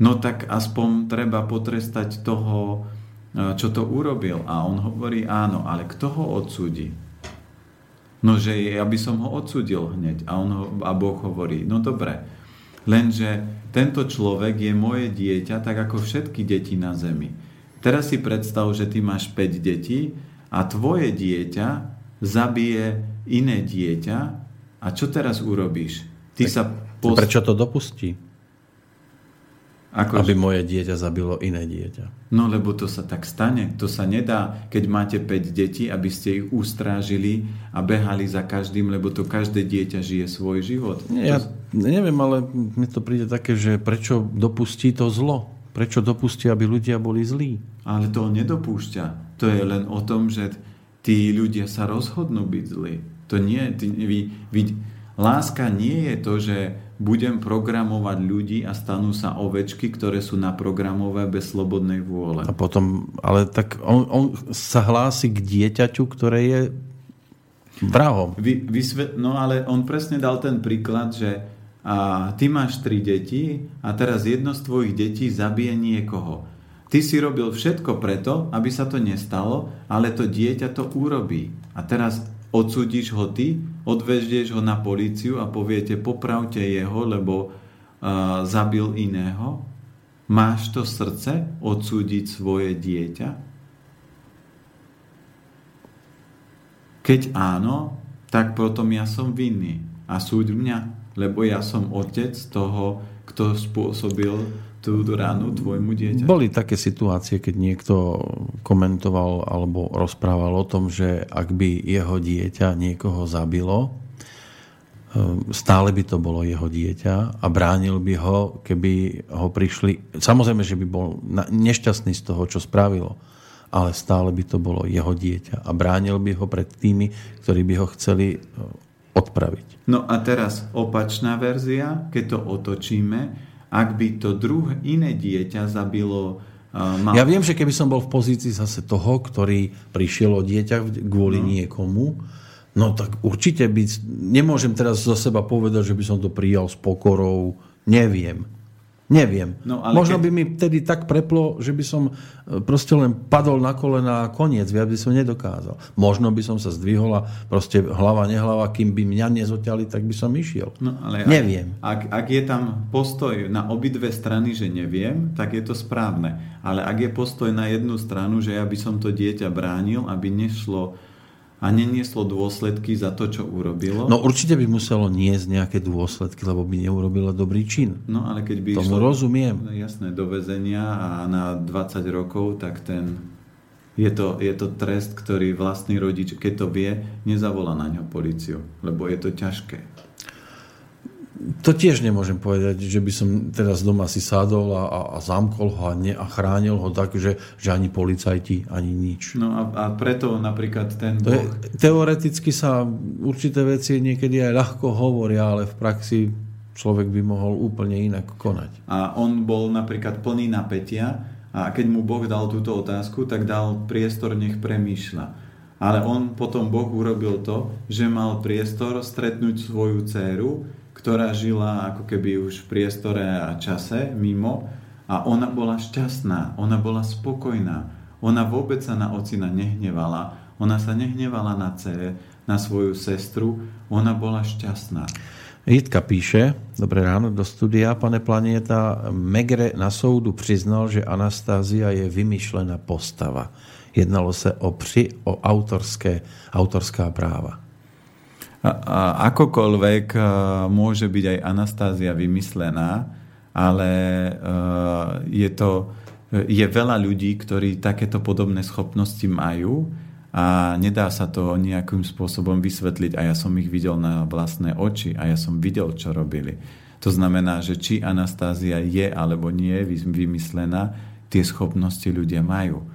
No tak aspoň treba potrestať toho, e, čo to urobil. A on hovorí, áno, ale kto ho odsúdi? No, že ja by som ho odsudil hneď. A, on ho, a Boh hovorí, no dobre, lenže tento človek je moje dieťa, tak ako všetky deti na zemi. Teraz si predstav, že ty máš 5 detí a tvoje dieťa zabije iné dieťa a čo teraz urobíš? Ty tak sa post... Prečo to dopustí? Ako, aby moje dieťa zabilo iné dieťa. No lebo to sa tak stane. To sa nedá, keď máte 5 detí, aby ste ich ustrážili a behali za každým, lebo to každé dieťa žije svoj život. Ja neviem, ale mi to príde také, že prečo dopustí to zlo? Prečo dopustí, aby ľudia boli zlí? Ale to nedopúšťa. To je len o tom, že tí ľudia sa rozhodnú byť zlí. To nie, ty, vy, vy, láska nie je to, že budem programovať ľudí a stanú sa ovečky, ktoré sú naprogramové bez slobodnej vôle. A potom, ale tak on, on sa hlási k dieťaťu, ktoré je vrahom. Vy, vysvet, no ale on presne dal ten príklad, že a ty máš tri deti a teraz jedno z tvojich detí zabije niekoho. Ty si robil všetko preto, aby sa to nestalo, ale to dieťa to urobí. A teraz odsúdiš ho ty, odveždieš ho na políciu a poviete, popravte jeho, lebo uh, zabil iného. Máš to srdce odsúdiť svoje dieťa? Keď áno, tak potom ja som vinný. A súď mňa, lebo ja som otec toho, kto spôsobil tú ránu tvojmu dieťa? Boli také situácie, keď niekto komentoval alebo rozprával o tom, že ak by jeho dieťa niekoho zabilo, ehm, stále by to bolo jeho dieťa a bránil by ho, keby ho prišli... Samozrejme, že by bol nešťastný z toho, čo spravilo, ale stále by to bolo jeho dieťa a bránil by ho pred tými, ktorí by ho chceli odpraviť. No a teraz opačná verzia, keď to otočíme, ak by to druhé iné dieťa zabilo mal... Ja viem, že keby som bol v pozícii zase toho, ktorý prišiel o dieťa kvôli no. niekomu, no tak určite by... Nemôžem teraz za seba povedať, že by som to prijal s pokorou. Neviem. Neviem. No, ale Možno keď... by mi vtedy tak preplo, že by som e, proste len padol na kolena a koniec, viac by som nedokázal. Možno by som sa zdvihol a proste hlava, nehlava, kým by mňa nezoťali, tak by som išiel. No, ale neviem. Ak, ak je tam postoj na obidve strany, že neviem, tak je to správne. Ale ak je postoj na jednu stranu, že ja by som to dieťa bránil, aby nešlo a nenieslo dôsledky za to, čo urobilo. No určite by muselo niesť nejaké dôsledky, lebo by neurobilo dobrý čin. No ale keď by Tomu išlo, rozumiem. No, jasné, do väzenia a na 20 rokov, tak ten je to, je to trest, ktorý vlastný rodič, keď to vie, nezavolá na ňo policiu, lebo je to ťažké to tiež nemôžem povedať, že by som teraz doma si sadol a, a, a zamkol ho a, ne, a chránil ho tak, že, že ani policajti, ani nič. No a, a preto napríklad ten to boh... Je, teoreticky sa určité veci niekedy aj ľahko hovoria, ale v praxi človek by mohol úplne inak konať. A on bol napríklad plný napätia a keď mu Boh dal túto otázku, tak dal priestor, nech premýšľa. Ale on potom Boh urobil to, že mal priestor stretnúť svoju dceru, ktorá žila ako keby už v priestore a čase mimo a ona bola šťastná, ona bola spokojná. Ona vôbec sa na ocina nehnevala, ona sa nehnevala na C, na svoju sestru, ona bola šťastná. Jitka píše, dobré ráno do studia, pane Planieta, Megre na soudu přiznal, že Anastázia je vymyšlená postava. Jednalo se o, při, o autorské, autorská práva akokoľvek e, môže byť aj Anastázia vymyslená, ale e, je to je veľa ľudí, ktorí takéto podobné schopnosti majú a nedá sa to nejakým spôsobom vysvetliť a ja som ich videl na vlastné oči a ja som videl, čo robili. To znamená, že či Anastázia je alebo nie je vymyslená, tie schopnosti ľudia majú.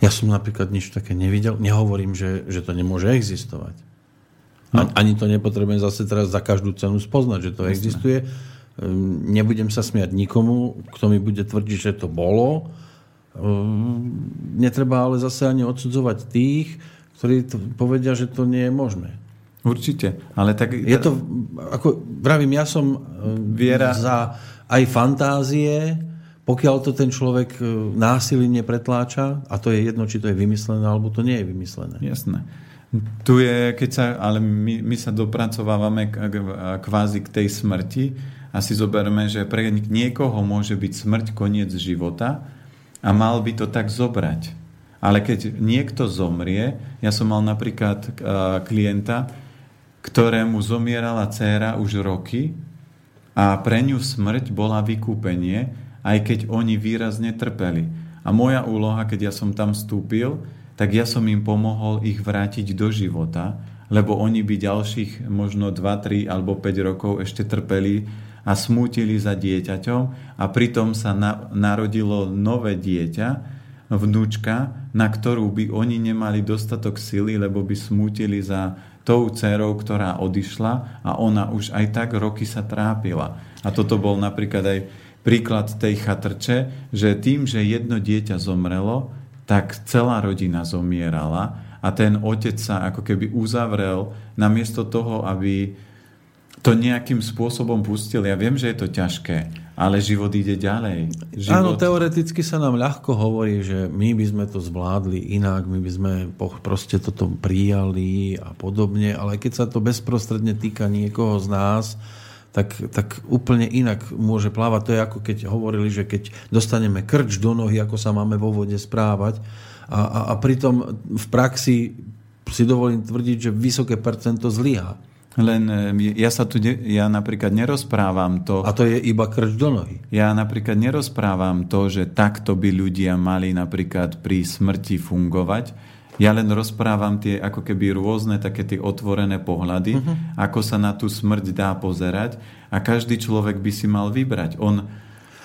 Ja som napríklad nič také nevidel. Nehovorím, že, že to nemôže existovať. No. Ani to nepotrebujem zase teraz za každú cenu spoznať, že to Jasne. existuje. Ehm, nebudem sa smiať nikomu, kto mi bude tvrdiť, že to bolo. Ehm, netreba ale zase ani odsudzovať tých, ktorí povedia, že to nie je možné. Určite, ale tak... Je to, ako vravím, ja som ehm, Viera... za aj fantázie, pokiaľ to ten človek násilím nepretláča, a to je jedno, či to je vymyslené, alebo to nie je vymyslené. Jasné. Tu je, keď sa, ale my, my sa dopracovávame k, kvázi k tej smrti a si zoberme, že pre niekoho môže byť smrť koniec života a mal by to tak zobrať. Ale keď niekto zomrie, ja som mal napríklad klienta, ktorému zomierala dcéra už roky a pre ňu smrť bola vykúpenie, aj keď oni výrazne trpeli. A moja úloha, keď ja som tam vstúpil, tak ja som im pomohol ich vrátiť do života, lebo oni by ďalších možno 2, 3 alebo 5 rokov ešte trpeli a smútili za dieťaťom a pritom sa na, narodilo nové dieťa, vnúčka, na ktorú by oni nemali dostatok sily, lebo by smútili za tou dcerou, ktorá odišla a ona už aj tak roky sa trápila. A toto bol napríklad aj príklad tej chatrče, že tým, že jedno dieťa zomrelo, tak celá rodina zomierala a ten otec sa ako keby uzavrel namiesto toho, aby to nejakým spôsobom pustil. Ja viem, že je to ťažké, ale život ide ďalej. Život... Áno, teoreticky sa nám ľahko hovorí, že my by sme to zvládli inak, my by sme proste toto prijali a podobne, ale keď sa to bezprostredne týka niekoho z nás, tak, tak úplne inak môže plávať. To je ako keď hovorili, že keď dostaneme krč do nohy, ako sa máme vo vode správať a, a, a pritom v praxi si dovolím tvrdiť, že vysoké percento zlyhá. Len e, ja sa tu, ja napríklad nerozprávam to... A to je iba krč do nohy. Ja napríklad nerozprávam to, že takto by ľudia mali napríklad pri smrti fungovať. Ja len rozprávam tie ako keby rôzne také tie otvorené pohľady, uh-huh. ako sa na tú smrť dá pozerať a každý človek by si mal vybrať. On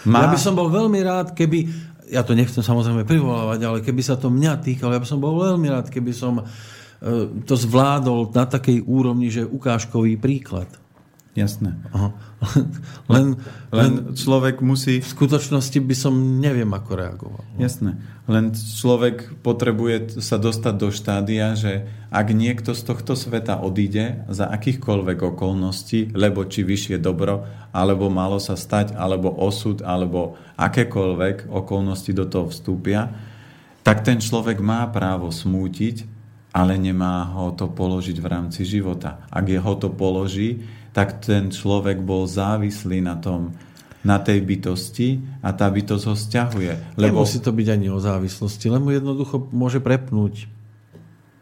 má... Ja by som bol veľmi rád, keby ja to nechcem samozrejme privolávať, ale keby sa to mňa týkalo, ja by som bol veľmi rád, keby som E, to zvládol na takej úrovni, že ukážkový príklad. Jasné. Aha. <laughs> Len, len, len človek musí... V skutočnosti by som neviem, ako reagoval. Jasné. Len človek potrebuje sa dostať do štádia, že ak niekto z tohto sveta odíde za akýchkoľvek okolností, lebo či vyššie dobro, alebo malo sa stať, alebo osud, alebo akékoľvek okolnosti do toho vstúpia, tak ten človek má právo smútiť, ale nemá ho to položiť v rámci života. Ak je ho to položí, tak ten človek bol závislý na tom, na tej bytosti a tá bytosť ho stiahuje. Lebo... Nemusí to byť ani o závislosti, len mu jednoducho môže prepnúť.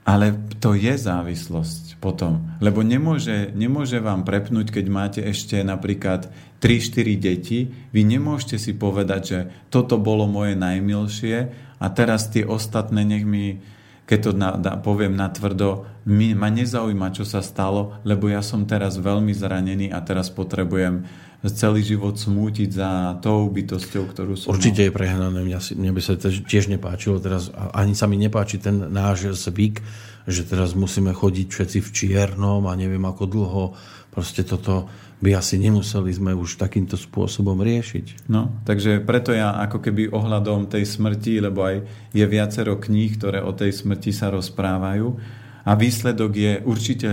Ale to je závislosť potom. Lebo nemôže, nemôže vám prepnúť, keď máte ešte napríklad 3-4 deti. Vy nemôžete si povedať, že toto bolo moje najmilšie a teraz tie ostatné nech mi keď to na, na, poviem natvrdo, mi, ma nezaujíma, čo sa stalo, lebo ja som teraz veľmi zranený a teraz potrebujem celý život smútiť za tou bytosťou, ktorú som... Určite je prehnané. Mňa, si, mne by sa tiež nepáčilo teraz, ani sa mi nepáči ten náš zvyk, že teraz musíme chodiť všetci v čiernom a neviem ako dlho. Proste toto by asi nemuseli sme už takýmto spôsobom riešiť. No, takže preto ja ako keby ohľadom tej smrti, lebo aj je viacero kníh, ktoré o tej smrti sa rozprávajú a výsledok je určite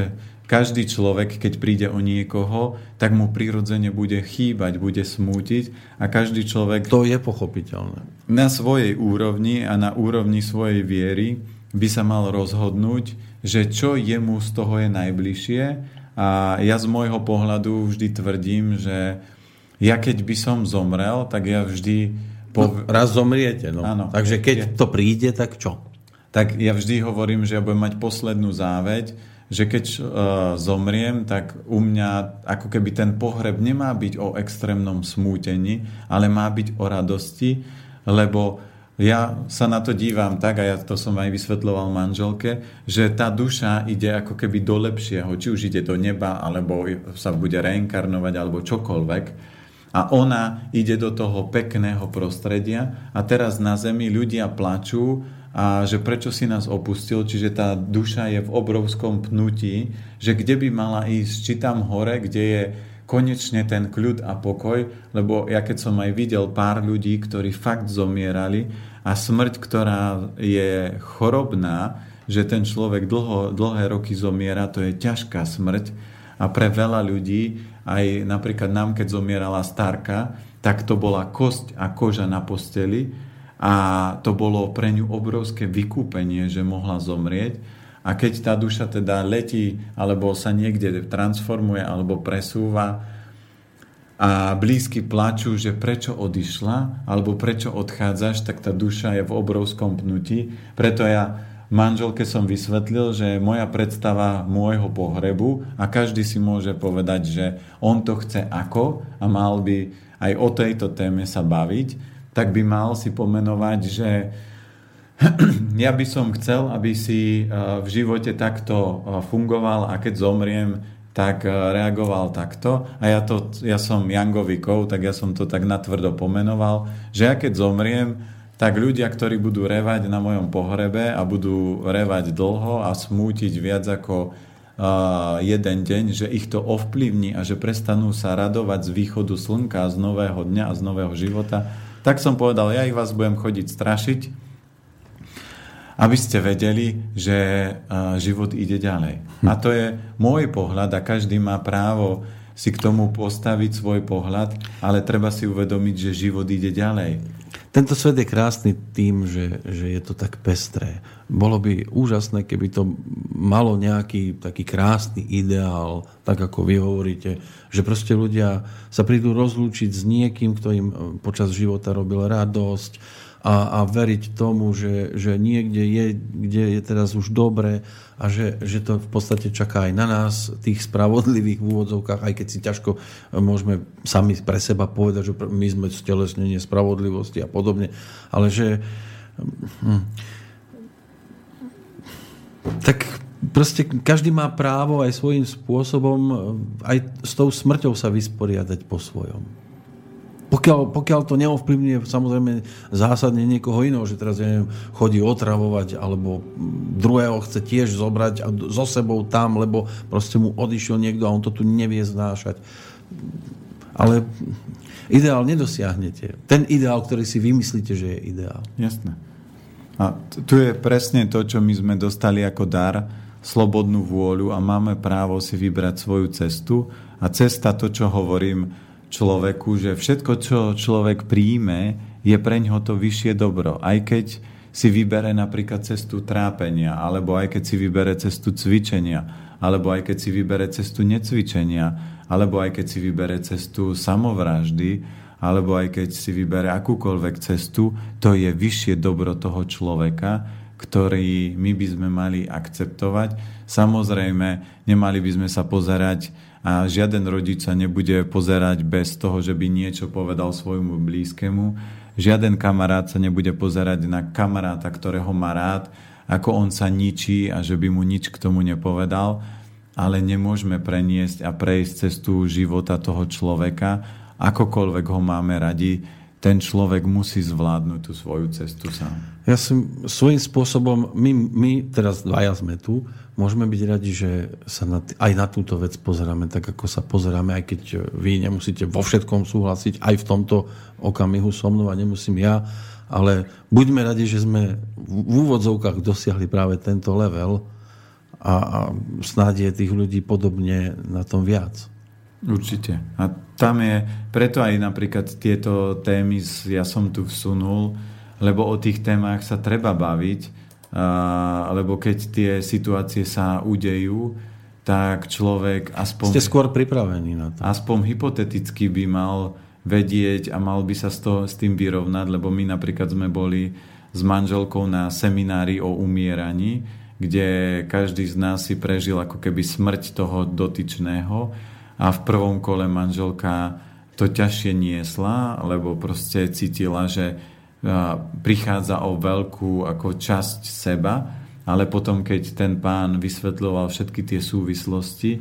každý človek, keď príde o niekoho, tak mu prirodzene bude chýbať, bude smútiť a každý človek... To je pochopiteľné. Na svojej úrovni a na úrovni svojej viery by sa mal rozhodnúť, že čo jemu z toho je najbližšie a ja z môjho pohľadu vždy tvrdím, že ja keď by som zomrel, tak ja vždy... Po... No, raz zomriete, no. Áno. Takže keď ja... to príde, tak čo? Tak ja vždy hovorím, že ja budem mať poslednú záveď, že keď uh, zomriem, tak u mňa ako keby ten pohreb nemá byť o extrémnom smútení, ale má byť o radosti, lebo ja sa na to dívam tak, a ja to som aj vysvetloval manželke, že tá duša ide ako keby do lepšieho, či už ide do neba, alebo sa bude reinkarnovať, alebo čokoľvek. A ona ide do toho pekného prostredia. A teraz na zemi ľudia plačú a že prečo si nás opustil, čiže tá duša je v obrovskom pnutí, že kde by mala ísť, či tam hore, kde je konečne ten kľud a pokoj, lebo ja keď som aj videl pár ľudí, ktorí fakt zomierali a smrť, ktorá je chorobná, že ten človek dlho, dlhé roky zomiera, to je ťažká smrť a pre veľa ľudí, aj napríklad nám, keď zomierala starka, tak to bola kosť a koža na posteli a to bolo pre ňu obrovské vykúpenie, že mohla zomrieť. A keď tá duša teda letí alebo sa niekde transformuje alebo presúva, a blízky plačú, že prečo odišla alebo prečo odchádzaš, tak tá duša je v obrovskom pnutí. Preto ja manželke som vysvetlil, že moja predstava môjho pohrebu a každý si môže povedať, že on to chce ako a mal by aj o tejto téme sa baviť, tak by mal si pomenovať, že <clears throat> ja by som chcel, aby si v živote takto fungoval a keď zomriem, tak reagoval takto. A ja, to, ja som Jangový kov, tak ja som to tak natvrdo pomenoval, že ja keď zomriem, tak ľudia, ktorí budú revať na mojom pohrebe a budú revať dlho a smútiť viac ako uh, jeden deň, že ich to ovplyvní a že prestanú sa radovať z východu slnka, z nového dňa a z nového života, tak som povedal, ja ich vás budem chodiť strašiť, aby ste vedeli, že život ide ďalej. Hm. A to je môj pohľad a každý má právo si k tomu postaviť svoj pohľad, ale treba si uvedomiť, že život ide ďalej tento svet je krásny tým, že, že je to tak pestré. Bolo by úžasné, keby to malo nejaký taký krásny ideál, tak ako vy hovoríte, že proste ľudia sa prídu rozlúčiť s niekým, kto im počas života robil radosť, a, a veriť tomu, že, že niekde je, kde je teraz už dobre a že, že to v podstate čaká aj na nás, tých spravodlivých v úvodzovkách, aj keď si ťažko môžeme sami pre seba povedať, že my sme stelesnenie spravodlivosti a podobne, ale že hm, tak proste každý má právo aj svojím spôsobom aj s tou smrťou sa vysporiadať po svojom. Pokiaľ, pokiaľ to neovplyvňuje samozrejme zásadne niekoho iného, že teraz ja neviem, chodí otravovať alebo druhého chce tiež zobrať a so sebou tam, lebo proste mu odišiel niekto a on to tu nevie znášať. Ale ideál nedosiahnete. Ten ideál, ktorý si vymyslíte, že je ideál. Jasné. A tu je presne to, čo my sme dostali ako dar, slobodnú vôľu a máme právo si vybrať svoju cestu. A cesta, to, čo hovorím, človeku, že všetko, čo človek príjme, je pre ňoho to vyššie dobro. Aj keď si vybere napríklad cestu trápenia, alebo aj keď si vybere cestu cvičenia, alebo aj keď si vybere cestu necvičenia, alebo aj keď si vybere cestu samovraždy, alebo aj keď si vybere akúkoľvek cestu, to je vyššie dobro toho človeka, ktorý my by sme mali akceptovať. Samozrejme, nemali by sme sa pozerať a žiaden rodič sa nebude pozerať bez toho, že by niečo povedal svojmu blízkemu. Žiaden kamarát sa nebude pozerať na kamaráta, ktorého má rád, ako on sa ničí a že by mu nič k tomu nepovedal, ale nemôžeme preniesť a prejsť cestu života toho človeka, akokoľvek ho máme radi, ten človek musí zvládnuť tú svoju cestu sám. Ja som svojím spôsobom, my, my teraz dvaja sme tu, môžeme byť radi, že sa na, aj na túto vec pozeráme tak, ako sa pozeráme, aj keď vy nemusíte vo všetkom súhlasiť, aj v tomto okamihu so mnou a nemusím ja, ale buďme radi, že sme v úvodzovkách dosiahli práve tento level a, a snáď je tých ľudí podobne na tom viac. Určite. A tam je, preto aj napríklad tieto témy ja som tu vsunul, lebo o tých témach sa treba baviť, a, lebo keď tie situácie sa udejú, tak človek aspoň... Ste skôr pripravení na to. Aspoň hypoteticky by mal vedieť a mal by sa s, to, s tým vyrovnať, lebo my napríklad sme boli s manželkou na seminári o umieraní, kde každý z nás si prežil ako keby smrť toho dotyčného a v prvom kole manželka to ťažšie niesla, lebo proste cítila, že prichádza o veľkú ako časť seba, ale potom, keď ten pán vysvetľoval všetky tie súvislosti,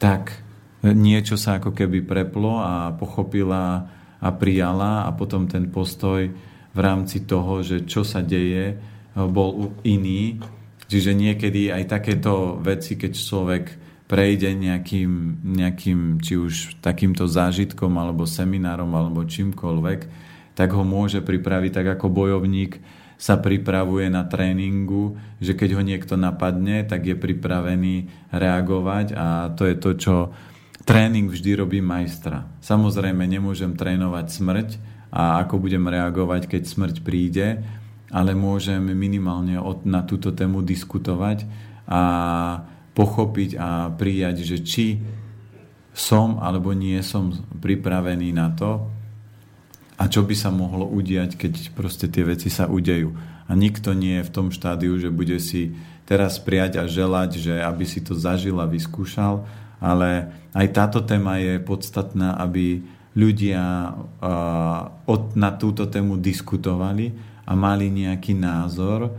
tak niečo sa ako keby preplo a pochopila a prijala a potom ten postoj v rámci toho, že čo sa deje, bol iný. Čiže niekedy aj takéto veci, keď človek prejde nejakým, nejakým či už takýmto zážitkom alebo seminárom alebo čímkoľvek, tak ho môže pripraviť tak ako bojovník sa pripravuje na tréningu, že keď ho niekto napadne, tak je pripravený reagovať a to je to, čo tréning vždy robí majstra. Samozrejme, nemôžem trénovať smrť a ako budem reagovať, keď smrť príde, ale môžem minimálne na túto tému diskutovať a pochopiť a prijať, že či som alebo nie som pripravený na to a čo by sa mohlo udiať, keď proste tie veci sa udejú. A nikto nie je v tom štádiu, že bude si teraz prijať a želať, že aby si to zažil a vyskúšal, ale aj táto téma je podstatná, aby ľudia na túto tému diskutovali a mali nejaký názor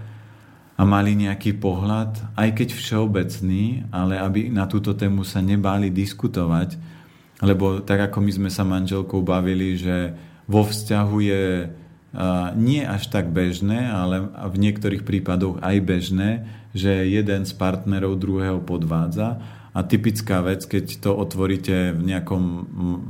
a mali nejaký pohľad, aj keď všeobecný, ale aby na túto tému sa nebáli diskutovať, lebo tak ako my sme sa manželkou bavili, že vo vzťahu je nie až tak bežné, ale v niektorých prípadoch aj bežné, že jeden z partnerov druhého podvádza a typická vec, keď to otvoríte v nejakom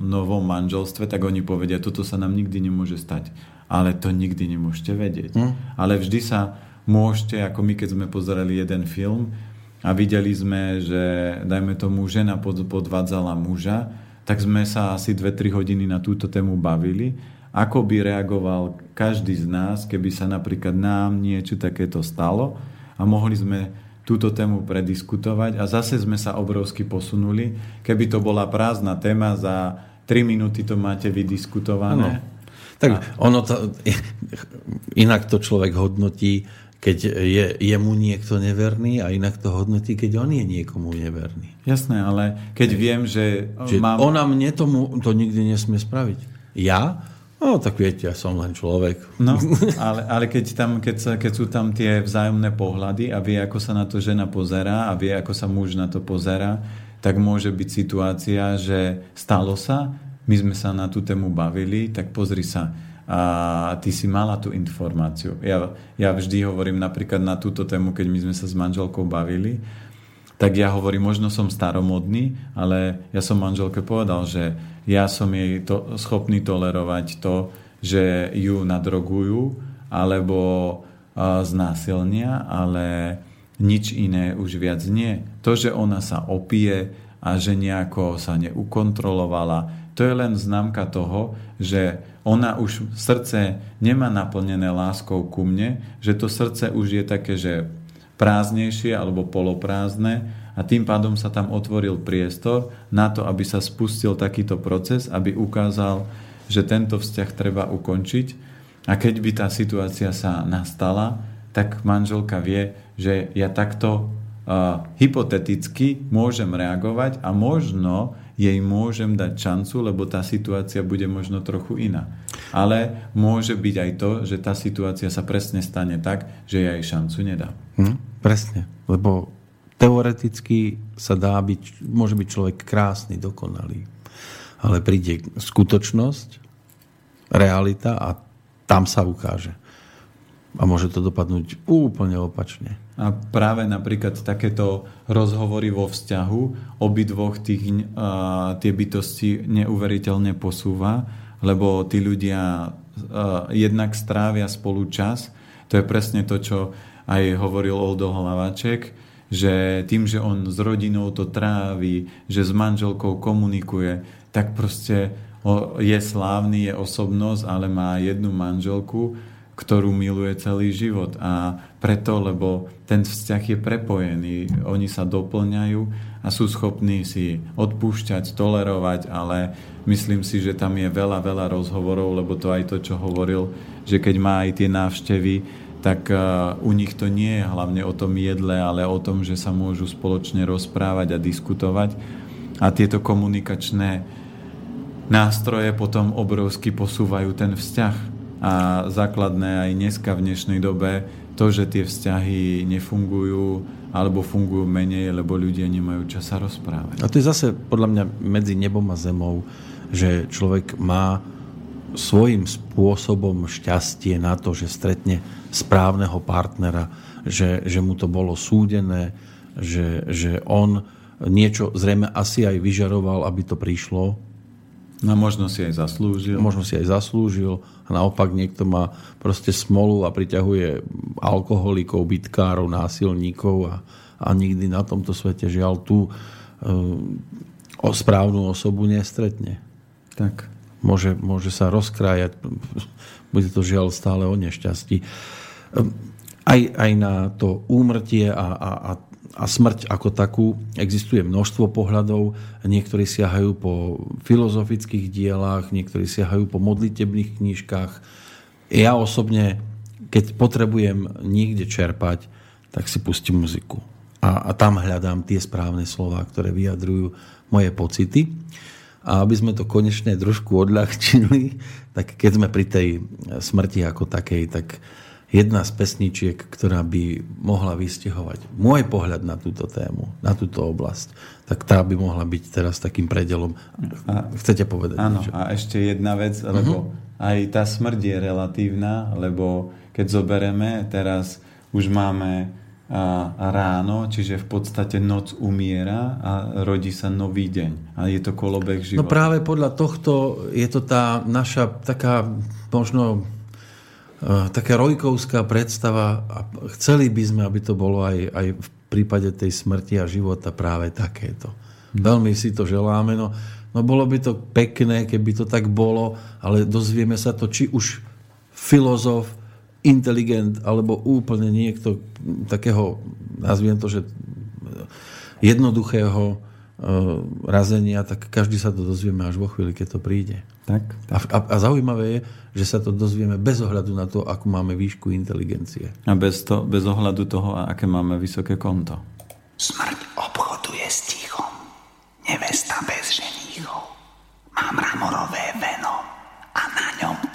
novom manželstve, tak oni povedia, toto sa nám nikdy nemôže stať. Ale to nikdy nemôžete vedieť. Hm? Ale vždy sa môžete, ako my keď sme pozerali jeden film a videli sme, že dajme tomu žena podvádzala muža, tak sme sa asi 2-3 hodiny na túto tému bavili ako by reagoval každý z nás, keby sa napríklad nám niečo takéto stalo a mohli sme túto tému prediskutovať a zase sme sa obrovsky posunuli. Keby to bola prázdna téma, za 3 minúty to máte vydiskutované. Ano. Tak ono to, inak to človek hodnotí, keď je, je mu niekto neverný a inak to hodnotí, keď on je niekomu neverný. Jasné, ale keď viem, že... že mám... Ona mne tomu to nikdy nesmie spraviť. Ja No, tak viete, ja som len človek. No, <laughs> ale, ale keď, tam, keď, sa, keď sú tam tie vzájomné pohľady a vie, ako sa na to žena pozera a vie, ako sa muž na to pozera, tak môže byť situácia, že stalo sa, my sme sa na tú tému bavili, tak pozri sa, a ty si mala tú informáciu. Ja, ja vždy hovorím napríklad na túto tému, keď my sme sa s manželkou bavili, tak ja hovorím, možno som staromodný, ale ja som manželke povedal, že ja som jej to, schopný tolerovať to, že ju nadrogujú alebo uh, znásilnia, ale nič iné už viac nie. To, že ona sa opije a že nejako sa neukontrolovala, to je len známka toho, že ona už srdce nemá naplnené láskou ku mne, že to srdce už je také, že prázdnejšie alebo poloprázdne a tým pádom sa tam otvoril priestor na to, aby sa spustil takýto proces, aby ukázal, že tento vzťah treba ukončiť. A keď by tá situácia sa nastala, tak manželka vie, že ja takto uh, hypoteticky môžem reagovať a možno jej môžem dať šancu, lebo tá situácia bude možno trochu iná. Ale môže byť aj to, že tá situácia sa presne stane tak, že ja jej šancu nedám. Hm, presne, lebo teoreticky sa dá byť, môže byť človek krásny, dokonalý. Ale príde skutočnosť, realita a tam sa ukáže. A môže to dopadnúť úplne opačne. A práve napríklad takéto rozhovory vo vzťahu obidvoch tých, uh, tie bytosti neuveriteľne posúva, lebo tí ľudia uh, jednak strávia spolu čas. To je presne to, čo aj hovoril Oldo Hlavaček, že tým, že on s rodinou to trávi, že s manželkou komunikuje, tak proste je slávny, je osobnosť, ale má jednu manželku, ktorú miluje celý život. A preto, lebo ten vzťah je prepojený, oni sa doplňajú a sú schopní si odpúšťať, tolerovať, ale myslím si, že tam je veľa, veľa rozhovorov, lebo to aj to, čo hovoril, že keď má aj tie návštevy, tak u nich to nie je hlavne o tom jedle, ale o tom, že sa môžu spoločne rozprávať a diskutovať. A tieto komunikačné nástroje potom obrovsky posúvajú ten vzťah. A základné aj dneska v dnešnej dobe to, že tie vzťahy nefungujú alebo fungujú menej, lebo ľudia nemajú čas sa rozprávať. A to je zase podľa mňa medzi nebom a zemou, že človek má svojím spôsobom šťastie na to, že stretne správneho partnera, že, že mu to bolo súdené, že, že on niečo zrejme asi aj vyžaroval, aby to prišlo. No možno si aj zaslúžil. Možno si aj zaslúžil. A naopak niekto má proste smolu a priťahuje alkoholikov, bytkárov, násilníkov a, a nikdy na tomto svete žiaľ tú e, správnu osobu nestretne. Tak môže, môže sa rozkrájať. Bude to žiaľ stále o nešťastí. Ehm, aj, aj na to úmrtie a, a, a, a smrť ako takú existuje množstvo pohľadov. Niektorí siahajú po filozofických dielách, niektorí siahajú po modlitebných knižkách. Ja osobne, keď potrebujem niekde čerpať, tak si pustím muziku. A, a tam hľadám tie správne slova, ktoré vyjadrujú moje pocity. A aby sme to konečne trošku odľahčili, tak keď sme pri tej smrti ako takej, tak jedna z pesničiek, ktorá by mohla vystihovať môj pohľad na túto tému, na túto oblasť, tak tá by mohla byť teraz takým predelom. A, Chcete povedať? Áno, niečo? a ešte jedna vec, lebo uh-huh. aj tá smrť je relatívna, lebo keď zobereme, teraz už máme ráno, čiže v podstate noc umiera a rodí sa nový deň. A je to kolobek života. No práve podľa tohto je to tá naša taká možno taká rojkovská predstava a chceli by sme, aby to bolo aj, aj v prípade tej smrti a života práve takéto. Hmm. Veľmi si to želáme. No, no bolo by to pekné, keby to tak bolo, ale dozvieme sa to, či už filozof, inteligent alebo úplne niekto takého, nazviem to, že jednoduchého Eh, razenia, tak každý sa to dozvieme až vo chvíli, keď to príde. Tak, tak. A, a zaujímavé je, že sa to dozvieme bez ohľadu na to, akú máme výšku inteligencie. A bez, to, bez ohľadu toho, aké máme vysoké konto. Smrť obchoduje s tichom. Nevesta bez ženíchov. Mám ramorové veno a na ňom